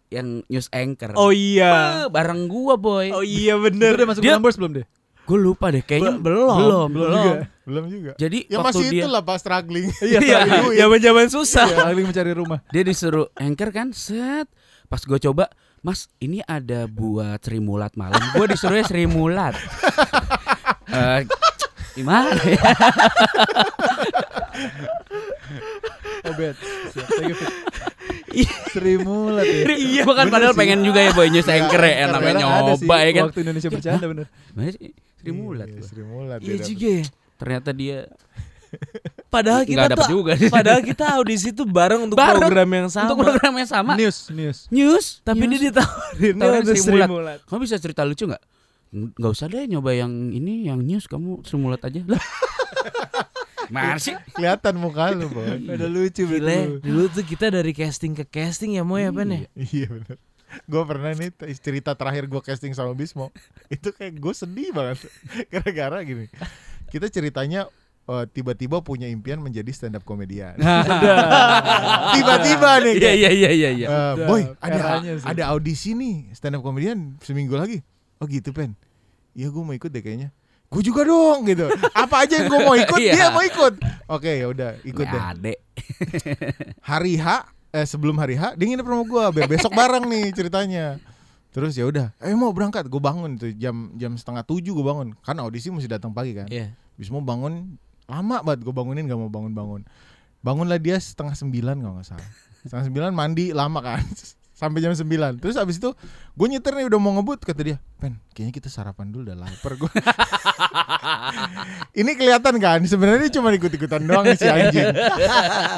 yang news anchor. oh iya Eh, bareng gua boy. oh iya bener udah masuk Dia- Prambors belum deh? Gue lupa deh, kayaknya Be- belum. belum, Belum juga. Belum juga. Jadi Ya waktu masih dia itulah pas struggling. Iya, Duit. zaman-zaman susah. Iya, Saling mencari rumah. dia disuruh anchor kan, set. Pas gue coba, Mas, ini ada buat Sri Mulat malam. Gue disuruhnya Sri Mulat. Eh, gimana ya? Oh bet. Iya. Sri Mulat ya. Iya, gue kan padahal sih. pengen juga ya boy news anchor ya, namanya nyoba ya kan. Waktu Indonesia bercanda bener. Sri Mulat. Iya, gua. Sri Mulat. Iya juga ya. Ternyata dia Padahal kita tuh juga. padahal kita audisi tuh bareng untuk Bareng. program yang sama. Untuk program yang sama. News, news. News, Tapi news. dia ditawarin Tawarin Sri Sri Mulat. Mulat. Kamu bisa cerita lucu nggak? Nggak usah deh nyoba yang ini, yang news kamu simulat aja lah. Mana sih? Kelihatan muka lu, Boy. Ada lucu Gile, betul. dulu tuh kita dari casting ke casting ya mau ya Pen ya? Iya bener Gue pernah nih cerita terakhir gue casting sama Bismo Itu kayak gue sedih banget Gara-gara gini Kita ceritanya eh, tiba-tiba punya impian menjadi stand up komedian Tiba-tiba nih Iya iya iya iya iya. eh, Boy ada ada audisi nih stand up komedian seminggu lagi. Oh gitu Pen? Iya gue mau ikut deh kayaknya. Gue juga dong gitu. Apa aja yang gue mau ikut Iya. Dia mau ikut. Oke ya udah ikut deh. Adek. hari H eh sebelum hari H dia nginep rumah gua biar besok bareng nih ceritanya. Terus ya udah eh mau berangkat. Gue bangun tuh jam jam setengah tujuh gue bangun. Kan audisi mesti datang pagi kan. Iya. bis mau bangun lama banget gue bangunin gak mau bangun bangun bangunlah dia setengah sembilan kalau nggak salah. Setengah sembilan mandi lama kan. Sampai jam sembilan. Terus abis itu gue nyetir nih udah mau ngebut kata dia. Pen kayaknya kita sarapan dulu udah lapar gue ini kelihatan kan? Sebenarnya cuma ikut ikutan doang si anjing.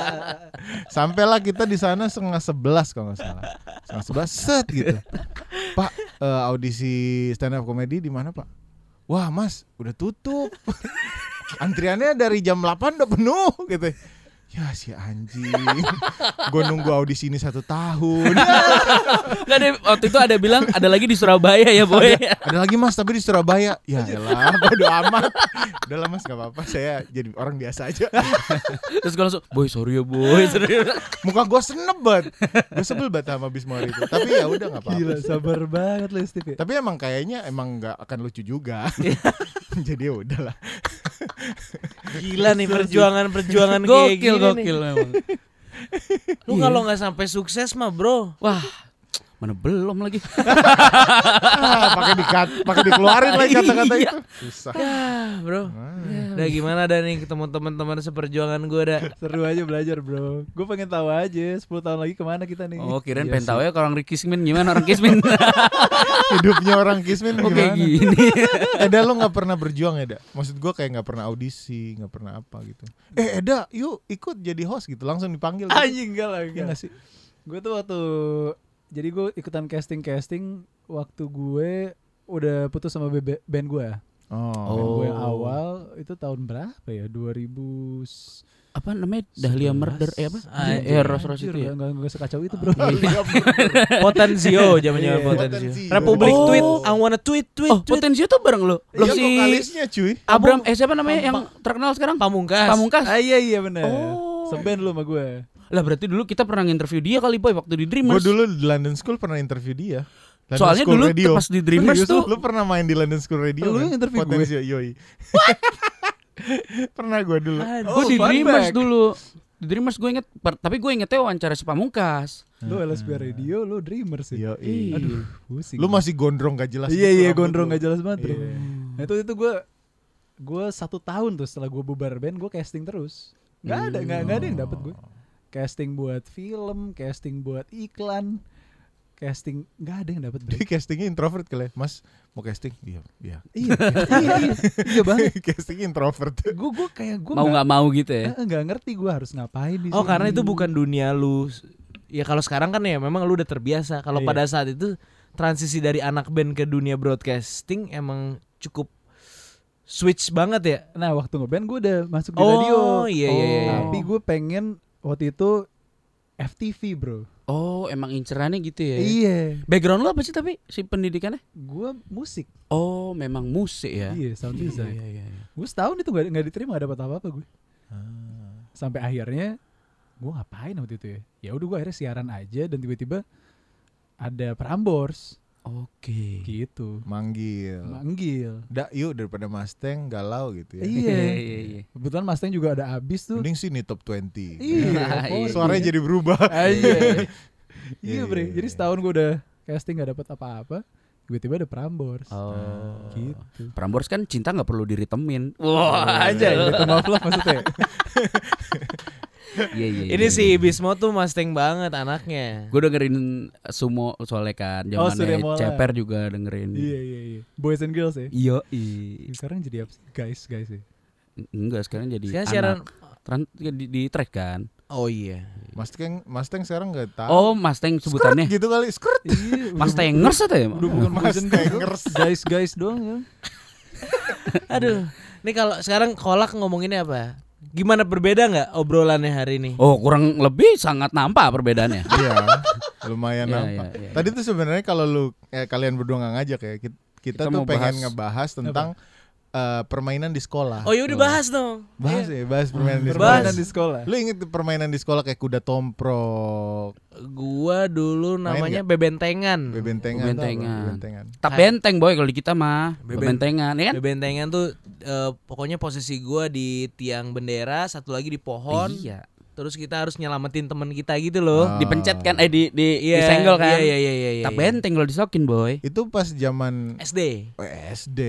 Sampailah kita di sana setengah sebelas kalau nggak salah. Setengah sebelas set gitu. Pak eh, audisi stand up comedy di mana pak? Wah mas udah tutup antriannya dari jam 8 udah penuh gitu. Ya si anjing. Gue nunggu audisi ini satu tahun. Nggak ada waktu itu ada bilang ada lagi di Surabaya ya boy. ada lagi mas tapi di Surabaya. Ya elah bodo amat. Udah lah mas gak apa-apa. Saya jadi orang biasa aja. Terus gue langsung boy sorry ya boy. Sorry. muka gue senep banget. Gue sebel banget sama Bismori itu. Tapi ya udah nggak apa-apa Gila, sabar banget lu Steve tapi emang kayaknya emang nggak akan lucu juga. Jadi ya udahlah Gila nih perjuangan-perjuangan kayak Gokil gini nih. gokil memang. Lu kalau nggak sampai sukses mah bro. Wah mana belum lagi. Ah, pakai dikat pakai dikeluarin lagi kata-kata Iya. itu susah Ya bro. Ah. Udah gimana dah nih ketemu teman-teman seperjuangan gue dah. Seru aja belajar bro. Gue pengen tahu aja 10 tahun lagi ke mana kita nih. Oh kirain Iya pengen tahu ya kalau orang Kismin gimana orang Kismin. hidupnya orang Kismin Oh kayak gimana gini. Eda lo nggak pernah berjuang Eda maksud gue kayak nggak pernah audisi nggak pernah apa gitu eh Eda yuk ikut jadi host gitu langsung dipanggil gitu. Anjing enggak lah. Iya sih Gue tuh waktu jadi gue ikutan casting casting waktu gue udah putus sama bebe- band gue. oh, Band gue yang Oh. awal itu tahun berapa ya? 2000 Apa namanya Dahlia Murder eh apa? Eh Ros Ros itu ya. Enggak enggak sekacau itu, Bro. Potensio zaman Iya. zaman potensio. Potensio. Republik Oh. tweet, I wanna tweet tweet Oh tweet. Potensio tuh bareng lo. Lo Iya si vokalisnya cuy Abram eh siapa namanya yang terkenal sekarang? Pamungkas. Pamungkas. Ah iya iya benar. Oh. Seben lu sama gue. Lah berarti dulu kita pernah nginterview dia kali boy waktu di gue Dreamers. dulu di London School pernah interview dia London Soalnya School dulu Radio. pas di Dreamers Serius, tuh lu pernah main di London School Radio Lu kan? yang interview gue? Potensio, yoi pernah gue dulu gue di Dreamers fact. dulu. Di Dreamers gue inget, per- tapi gue ingetnya wawancara si Pamungkas. Lu LSP Radio, lu dreamer sih. Yoi. Aduh, pusing. lu masih gondrong gak jelas Iya gitu iya gondrong lu. gak jelas banget. Iya. Nah, itu itu gue gue satu tahun tuh setelah gue bubar band gue casting terus nggak ada nggak nggak ada yang dapet gue casting buat film casting buat iklan casting nggak ada yang dapet bre Jadi castingnya introvert kali ya. Mas mau casting? Iya, iya. iya iya iya iya banget casting introvert. gue gue kayak gue Mau nggak mau gitu ya. nggak ngerti gue harus ngapain di Oh sini. karena itu bukan dunia lu. Ya kalau sekarang kan ya memang lu udah terbiasa. Kalau Iya. pada saat itu transisi dari anak band ke dunia broadcasting emang cukup switch banget ya. nah waktu ngeband gue udah masuk di Oh, radio iya, iya, iya. tapi gue pengen waktu itu FTV bro Oh, emang incerannya gitu ya. iya Background lu apa sih tapi si pendidikannya? gue musik Oh, memang musik ya. iya sound design Iya, iya, iya. gue setahun itu gak, nggak diterima gak dapat apa apa gue Ah. sampai akhirnya gue ngapain waktu itu ya ya udah gue akhirnya siaran aja dan tiba-tiba ada Prambors Oke. gitu Manggil. manggil Dak yuk daripada Mustang galau gitu ya. iya iya, iya. kebetulan Mustang juga ada abis tuh Mending sini top 20. iya oh, iya. Suaranya jadi berubah. iya Iya, iya iya, bre iya. jadi setahun gue udah casting gak dapat apa-apa tiba-tiba ada Prambors Oh. gitu Prambors kan cinta nggak perlu diritemin. Wah aja gitu maaf lah maksudnya Iya, iya. Ini si Bismo tuh Mustang banget anaknya. Gue dengerin sumo soalnya kan. Oh, Zamannya Surya Mola. Ceper juga dengerin. iya iya iya boys and girls ya Iya, iya. sekarang jadi apa sih? guys guys ya Enggak, sekarang jadi Sekarang anak. siaran Tran- di, di track kan. Oh iya. Mustang Mustang sekarang nggak tahu. Oh, Mustang sebutannya. gitu kali. Skirt. iya Mustangers atau ya? udah bukan Mustangers. guys guys doang ya Aduh. Ini kalau sekarang kolak ngomonginnya apa? Gimana berbeda nggak obrolannya hari ini? Oh, kurang lebih sangat nampak perbedaannya. Iya. Lumayan Iya, nampak. iya, iya. Tadi tuh sebenarnya kalau lu eh, kalian berdua nggak ngajak ya. Kita, kita Kita tuh mau pengen bahas- ngebahas tentang eh, permainan di sekolah. Oh ya udah bahas dong. Bahas ya, bahas permainan di sekolah. permainan di sekolah Lu inget permainan di sekolah kayak kuda tomprok, Gua dulu namanya bebentengan. bebentengan? Bebentengan. bebentengan. Tak benteng boy kalau di kita mah. Beben- Bebentengan ya kan? Bebentengan tuh eh, pokoknya posisi gua di tiang bendera, satu lagi di pohon. Iya. Terus kita harus nyelamatin temen kita gitu loh. Ah. Dipencet kan eh di di Iya, disenggol kan. Iya iya iya iya. Tak iya. benteng kalau disokin boy. Itu pas zaman SD. SD.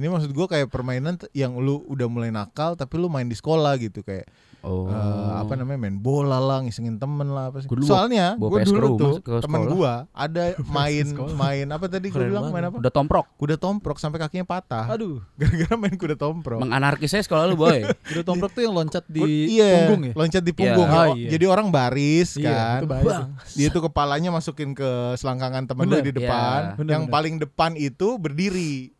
Ini maksud gua kayak permainan yang lu udah mulai nakal tapi lu main di sekolah gitu kayak Oh. eh, apa namanya main bola lah, ngisengin temen lah apa sih. Gua dulu Soalnya ke dulu rumah, tuh ke temen gua ada main main apa tadi gua Keren bilang main apa? Udah tomprok. Kuda tomprok sampai kakinya patah. aduh Gara-gara main kuda tomprok. Menganarkisnya sekolah lu boy. udah tomprok tuh yang loncat di iya, punggung ya loncat di punggung. Iya. ya. Oh, iya. Jadi orang baris Iya, kan. tuh. Dia tuh kepalanya masukin ke selangkangan temen lu di depan. Iya. Bener, yang bener. paling depan itu berdiri.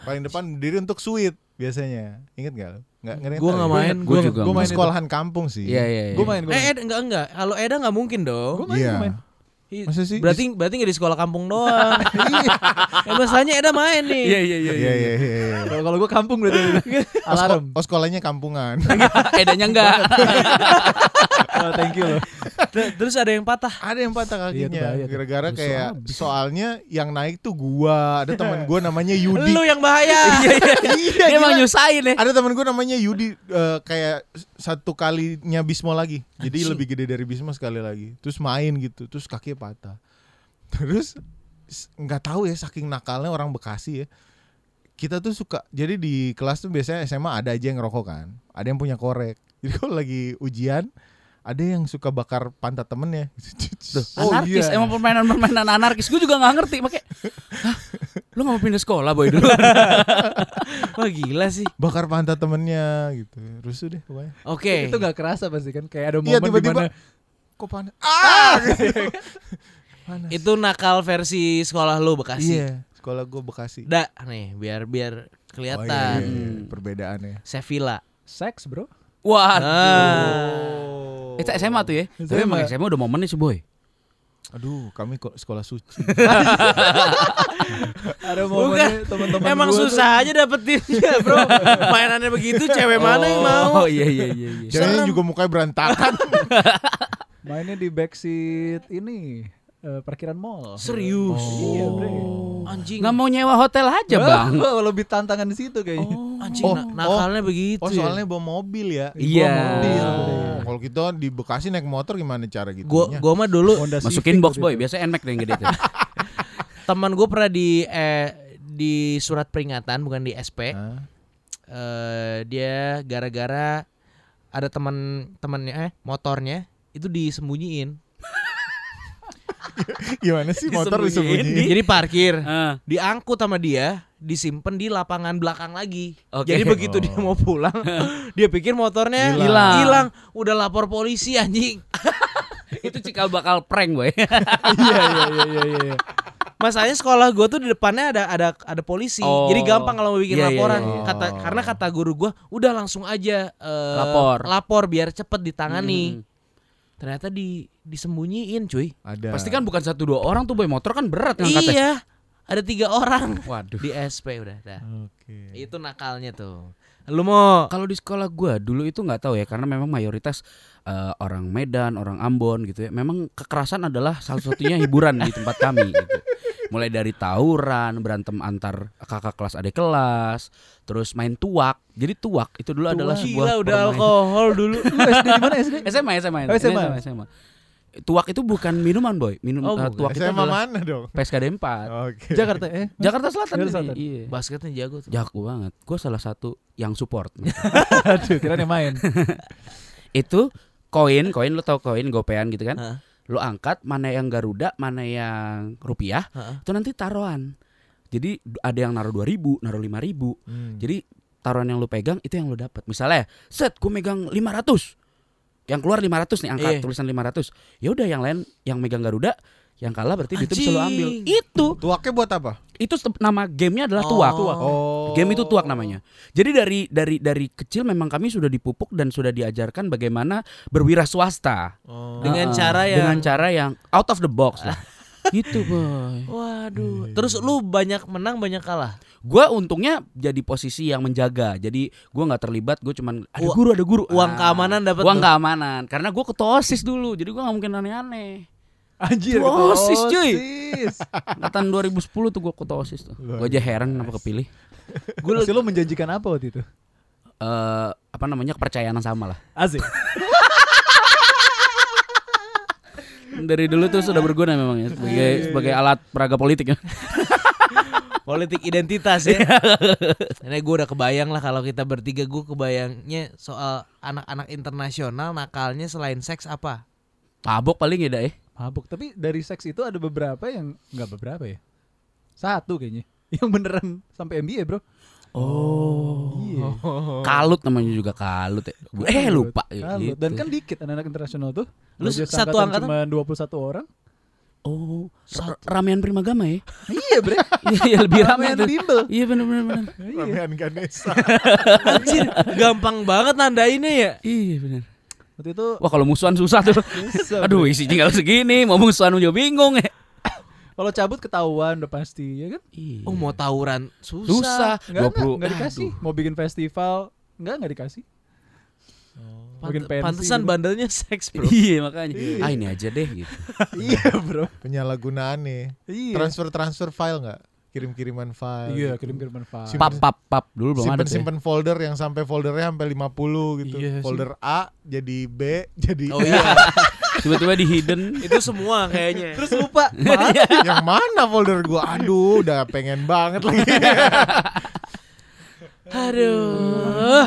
Paling depan berdiri untuk sweet biasanya. Ingat gak? Nggak nggak Gua tahu nggak main. Gua Gua- juga Itu main sekolahan kampung sih. Iya iya. iya. gue main gue Eh, enggak enggak. Kalau Eda enggak mungkin dong. gue main Iya. gua main Ih, Masa sih? Berarti berarti enggak di sekolah kampung doang. ya masalahnya Eda main nih. Iya iya Iya iya iya. iya. kalau kalau gue kampung berarti Oh, alarm Oh, sekolahnya kampungan. Edanya enggak. oh, thank you loh Ter- Terus ada yang patah. ada yang patah Iya, kakinya gara-gara kayak soalnya yang naik tuh gua ada teman gua namanya Yudi Lu yang bahaya. iya Dia emang nyusahin ya. ada teman gua namanya Yudi eh, kayak satu kalinya Bismo lagi jadi Anjing. lebih gede dari Bismo sekali lagi terus main gitu terus kakinya patah terus nggak tahu ya saking nakalnya orang Bekasi ya kita tuh suka jadi di kelas tuh biasanya SMA ada aja yang ngerokok kan ada yang punya korek jadi kalau lagi ujian ada yang suka bakar pantat temennya Oh, anarkis iya. emang permainan-permainan anarkis gue juga nggak ngerti makanya Hah? lu nggak mau pindah sekolah boy dulu Wah gila sih. bakar pantat temennya gitu rusuh deh pokoknya Oke. itu gak kerasa pasti kan kayak ada Iya, momen tiba-tiba, di mana kok panas ah panas Itu nakal versi sekolah lu Bekasi. iya sekolah gue Bekasi Da nih biar biar Oh, iya, kelihatan. iya, iya. perbedaannya Sevilla. seks bro wah Ah. itu SMA tuh ya tapi emang SMA udah momen nih sih boy aduh kami kok sekolah suci ada Bukan. momen teman-teman Emang gua tuh- susah aja dapetinnya, Bro. Mainannya begitu cewek mana yang mau? oh iya iya iya, iya. Juga mukanya berantakan mainnya di backseat ini eh, parkiran mall Serius. iya bre Anjing. nggak mau nyewa hotel aja bang Wah, lebih tantangan di situ kayaknya Anjing Oh, na- nakalnya begitu. oh ya. soalnya bawa mobil ya Iya. Mobil, Oh, kalau kita di Bekasi naik motor gimana cara gitu Gua gua mah dulu Honda masukin Civic box boy biasa nmax deh yang gede tuh teman gue pernah di eh, di surat peringatan bukan di SP. Hah? eh, dia gara-gara ada teman temannya eh motornya itu disembunyiin. Gimana sih motor Disembunyiin disembunyiin? di- Jadi parkir, Ah, diangkut sama dia, disimpan di lapangan belakang lagi. Oke. Jadi begitu dia Oh. mau pulang, dia pikir motornya Hilang. hilang. Udah lapor polisi anjing. itu cikal bakal prank boy. Iya iya iya iya iya. Masalahnya sekolah gue tuh di depannya ada ada ada polisi. Oh. Jadi gampang kalau mau bikin Iya, iya, laporan. iya. Kata Oh. karena kata guru gue, udah langsung aja eh, Lapor. Lapor biar cepet ditangani. Hmm. Ternyata di disembunyiin, cuy. Ada. Pasti kan bukan satu dua orang tuh boy motor kan berat ngangkatnya. Iya. Ada tiga orang Waduh. di SP udah. dah. Oke. Itu nakalnya tuh. Lu mau Kalau di sekolah gua dulu itu nggak tahu ya karena memang mayoritas eh, orang Medan, orang Ambon gitu ya. Memang kekerasan adalah salah satunya hiburan di tempat kami gitu. Mulai dari tawuran, berantem antar kakak kelas adik kelas, terus main tuak. Jadi tuak itu dulu adalah sebuah gila udah permainan- alkohol dulu. Lu SD di mana SD? SMA SMA Oh, SMA. Ini SMA. Tuak itu bukan minuman boy, minum Oh, bukan. tuak itu SMA adalah mana dong? PSKD 4 Oke. Jakarta eh. Jakarta Selatan Jakarta. Selatan. Iya. Basketnya jago tuh. Jago banget. Gue salah satu yang support. Aduh, kira yang main. itu koin, koin lo tau koin gopean gitu kan? Heeh. Lo angkat mana yang Garuda, mana yang rupiah, Heeh. itu nanti taruhan. Jadi ada yang naruh 2000, naruh 5000. Hmm. Jadi taruhan yang lo pegang itu yang lo dapat. Misalnya, set gue megang 500. Yang keluar 500 nih angkat Iya. tulisan 500. Ya udah yang lain yang megang Garuda, yang kalah berarti itu bisa lo ambil. Anjing. Itu Tuaknya buat apa? Itu nama gamenya adalah Oh. tuak. Oh. Game itu tuak namanya. Jadi dari dari dari kecil memang kami sudah dipupuk dan sudah diajarkan bagaimana berwira swasta Oh. Dengan Heeh, cara yang- dengan cara yang out of the box lah. gitu boy. Waduh. Terus lu banyak menang banyak kalah. Gua untungnya jadi posisi yang menjaga. Jadi gua nggak terlibat. Gue cuman ada guru ada guru. uang Ah, keamanan dapat Uang tuh. keamanan. Karena gua ketua osis dulu. Jadi gua nggak mungkin aneh-aneh. Anjir. Ketua OSIS, cuy. Angkatan 2010 tuh gua ketua osis tuh. Gua aja heran kenapa kepilih. Gue lu lu menjanjikan apa waktu itu? Eh apa namanya kepercayaan yang sama lah. Asik. Dari dulu tuh sudah berguna memang ya sebagai sebagai alat peraga politik ya. Politik identitas ya. Karena gue udah kebayang lah kalau kita bertiga gue kebayangnya soal anak-anak internasional nakalnya selain seks apa? Tabok paling ya dah eh. Mabuk. Tapi dari seks itu ada beberapa yang nggak beberapa ya. Satu kayaknya. Yang beneran sampai MBA bro. Oh. Iya. Kalut namanya juga kalut ya. Eh lupa ya, Kalut. gitu. Dan kan dikit anak-anak internasional tuh. Lu satu angkatan? cuma 21 orang. Oh, ra- ramean Primagama ya? iya bre. Iya, iya, lebih rame Ramean bimbel. Iya benar benar benar. Ramean Ganesha. Anjir, gampang banget nandainnya ya. Iya benar. Waktu itu Wah kalau musuhan susah tuh. bisa, Aduh isinya tinggal segini, mau musuhan juga bingung ya. Kalau cabut ketahuan udah pasti ya kan? Iya. Oh mau tawuran susah. susah. Enggak, enggak, 20. enggak dikasih. Mau bikin festival, enggak enggak dikasih. Bikin Pant- pensi pantesan gitu. bandelnya seks bro. Iya makanya. Ah ini aja deh gitu. iya, Bro. Penyalahgunaan nih. Iya. Transfer transfer file nggak? Kirim-kiriman file. Iya, gitu. kirim-kiriman file. Simpen- Pap pap pap dulu belum ada simpen ya. simpen folder yang sampai foldernya sampai 50 gitu. Iya sih. folder A jadi B jadi Oh iya, Tiba-tiba di hidden. itu semua kayaknya. Terus lupa. yang mana folder gua? Aduh, udah pengen banget lagi. Aduh.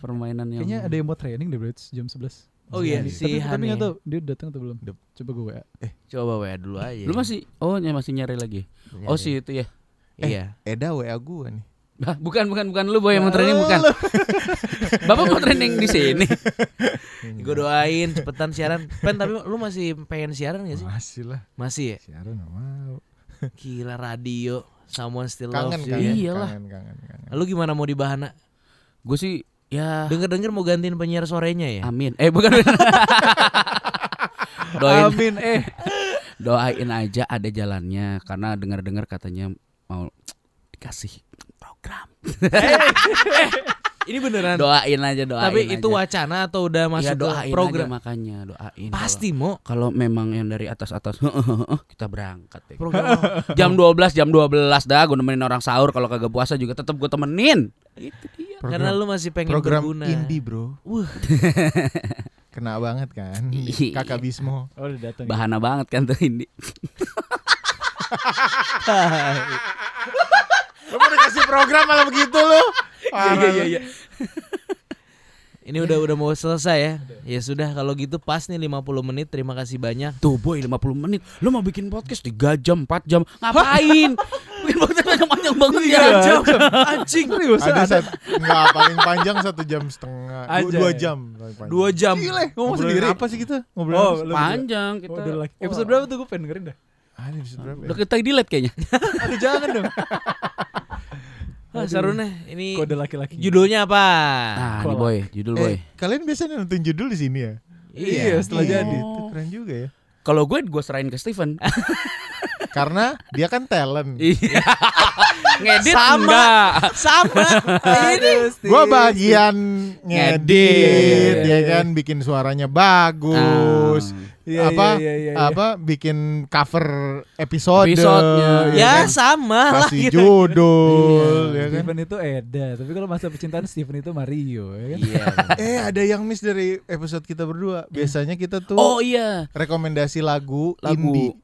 Permainan yang Kayaknya ada yang mau training deh, bro. It's Jam 11. Oh iya, Tapi, si tapi Hani. nggak tahu dia datang atau belum. Coba gue WA. Coba WA dulu aja. Lu masih oh ya masih nyari lagi. Oh Nyari. sih itu ya. Iya. Eda WA gua nih. Bah, bukan bukan bukan lu boy yang mau training bukan. Bapak mau training di sini. Gue doain cepetan siaran. Pen tapi lu masih pengen siaran gak sih? Masih lah. Masih ya? Siaran nggak mau. Gila radio. Someone still Kangen loves you kangen, ya. Iyalah. kangen kangen kangen. Lu gimana mau di bahana? Gue sih ya Denger-denger mau gantiin penyiar sorenya ya? amin. Eh bukan. doain Amin eh. doain aja ada jalannya karena dengar-dengar katanya mau dikasih program. Ini beneran. Doain aja doain. tapi itu aja. wacana atau udah ya masuk doain ke program? aja makanya doain. Pasti mau Kalau memang yang dari atas-atas kita berangkat deh. program. Jam 12 jam 12 dah gue nemenin orang sahur kalau kagak puasa juga tetap gue temenin. Itu dia. Karena lu masih pengen program berguna. indie bro. Wah. Kena banget kan. Iya. Kakak Bismo. Oh, udah datang. Bahana banget kan tuh ini. Lu mau dikasih program malah begitu lu. Iya iya iya. Ini udah udah mau selesai ya. Ya sudah kalau gitu pas nih 50 menit. Terima kasih banyak. Tuh boy 50 menit Lu mau bikin podcast 3 jam 4 jam Ngapain Bikin podcast panjang-panjang banget ya jam. Anjing. Serius ada ada. satu nggak paling panjang satu jam setengah dua, Anjay. dua jam. Dua jam. Gile, ngomong sendiri. apa sih kita ngobrolin Oh, Panjang kita Oh, lagi. Episode berapa tuh gue pengen dengerin dah. Ah, ini episode berapa ya? Udah kita delete kayaknya Aduh jangan dong. Ah, seru nih. Ini Kode laki-laki. judulnya apa? Nah nih boy Judul boy Eh, kalian biasanya nonton judul di sini ya? Iya, setelah Iya, jadi. Itu keren juga ya. Kalau gue gue serahin ke Steven Karena dia kan talent. Iya Ngedit Sama. enggak Sama. Ini. Gua bagian ngedit, Ngedit. ya kan bikin suaranya bagus. Iya, apa iya, iya, iya. apa bikin cover episode Episodenya. ya Ya kan? sama lah. kasih gitu. judul ya kan Steven itu Eda, tapi kalau masa percintaan Steven itu Mario, ya kan? Iya eh ada yang miss dari episode kita berdua biasanya kita tuh Oh iya rekomendasi lagu, Lagu. indie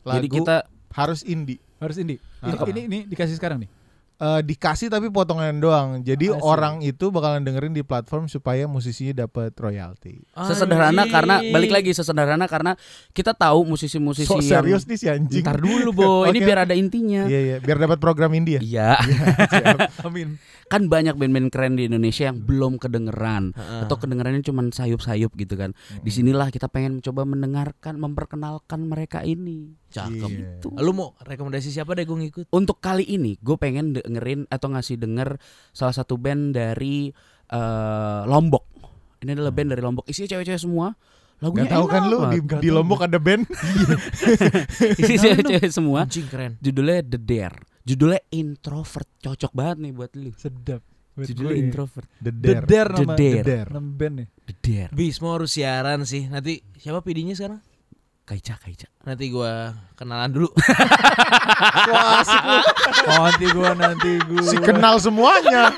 lagu Jadi kita harus indie Harus indie. Ini, ini, ini dikasih sekarang nih. Eh, dikasih tapi potongan doang. Jadi I see. orang itu bakalan dengerin di platform supaya musisinya dapat royalti. Sesederhana karena Balik lagi sesederhana karena Kita tahu musisi-musisi so yang serius nih si anjing. Ntar dulu boy Ini Oke. biar ada intinya. Iya iya. Biar dapat program indie ya Iya Amin. Kan banyak band-band keren di Indonesia Yang belum kedengeran. Heeh. Atau kedengerannya cuma sayup-sayup gitu kan. Di sinilah kita pengen mencoba mendengarkan Memperkenalkan mereka ini Cakep. Iya. Gitu. Lu mau rekomendasi siapa deh gue ngikut? Untuk kali ini gue pengen dengerin Atau ngasih denger Salah satu band dari eh, Lombok Ini adalah band dari Lombok Isinya cewek-cewek semua Lagunya Gak tahu kan lu di, di Lombok ada band Isinya cewek-cewek semua Anjing keren. Judulnya The Dare Judulnya Introvert Cocok banget nih buat lu Sedap. Buat Judulnya gue. Introvert The The Dare Dare The nama Dare. Dare. nama band nih. The Dare Bismo harus siaran sih. Nanti siapa PD-nya sekarang? Kaica Kaica Nanti gua kenalan dulu. Wah asik lu Oh, nanti gua nanti gua. Si kenal semuanya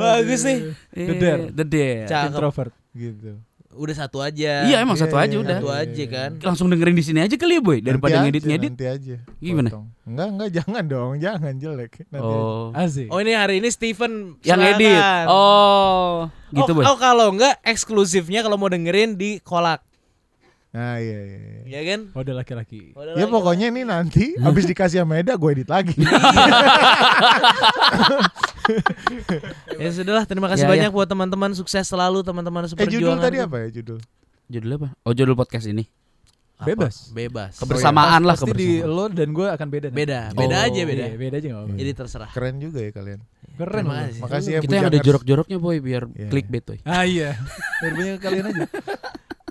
Bagus nih. The Dare. The Dare Cakep. Introvert. gitu Udah satu aja. Iya emang Iya, satu iya, aja iya. udah Satu aja kan. Langsung dengerin di sini aja kali ya boy Daripada ngedit-ngedit Nanti aja Gimana? potong. Enggak enggak jangan dong Jangan jelek nanti. Oh Asik. Oh ini hari ini Steven Yang edit Oh Gitu oh, boy oh kalau enggak eksklusifnya kalau mau dengerin di kolak. Nah iya iya, iya. Ya kan? Kode laki-laki. Udah Ya lagi. pokoknya ini nanti Habis dikasih sama Eda gue edit lagi Ya sudahlah, terima kasih Ya, banyak buat teman-teman sukses selalu teman-teman Eh seperjuangan. judul tadi apa ya judul Judulnya apa? Oh judul podcast ini Apa? Bebas. Bebas. Kebersamaan lah Pasti di kebersamaan lo dan gue akan beda. nih. Beda, beda Oh. aja beda. Iya, beda aja apa-apa. Jadi terserah. Keren juga ya kalian Keren Terima kasih. Makasih ya Kita yang ada jorok-joroknya boy Biar Iya. clickbait boy Ah iya. Biar banyak kalian aja.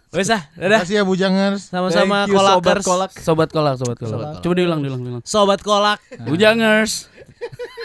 Wes ah, dadah. Makasih ya Bujangers Sama-sama kolakers. Kolak. Sobat kolak Sobat kolak Sobat kolak. Coba diulang diulang diulang Sobat kolak. Bujangers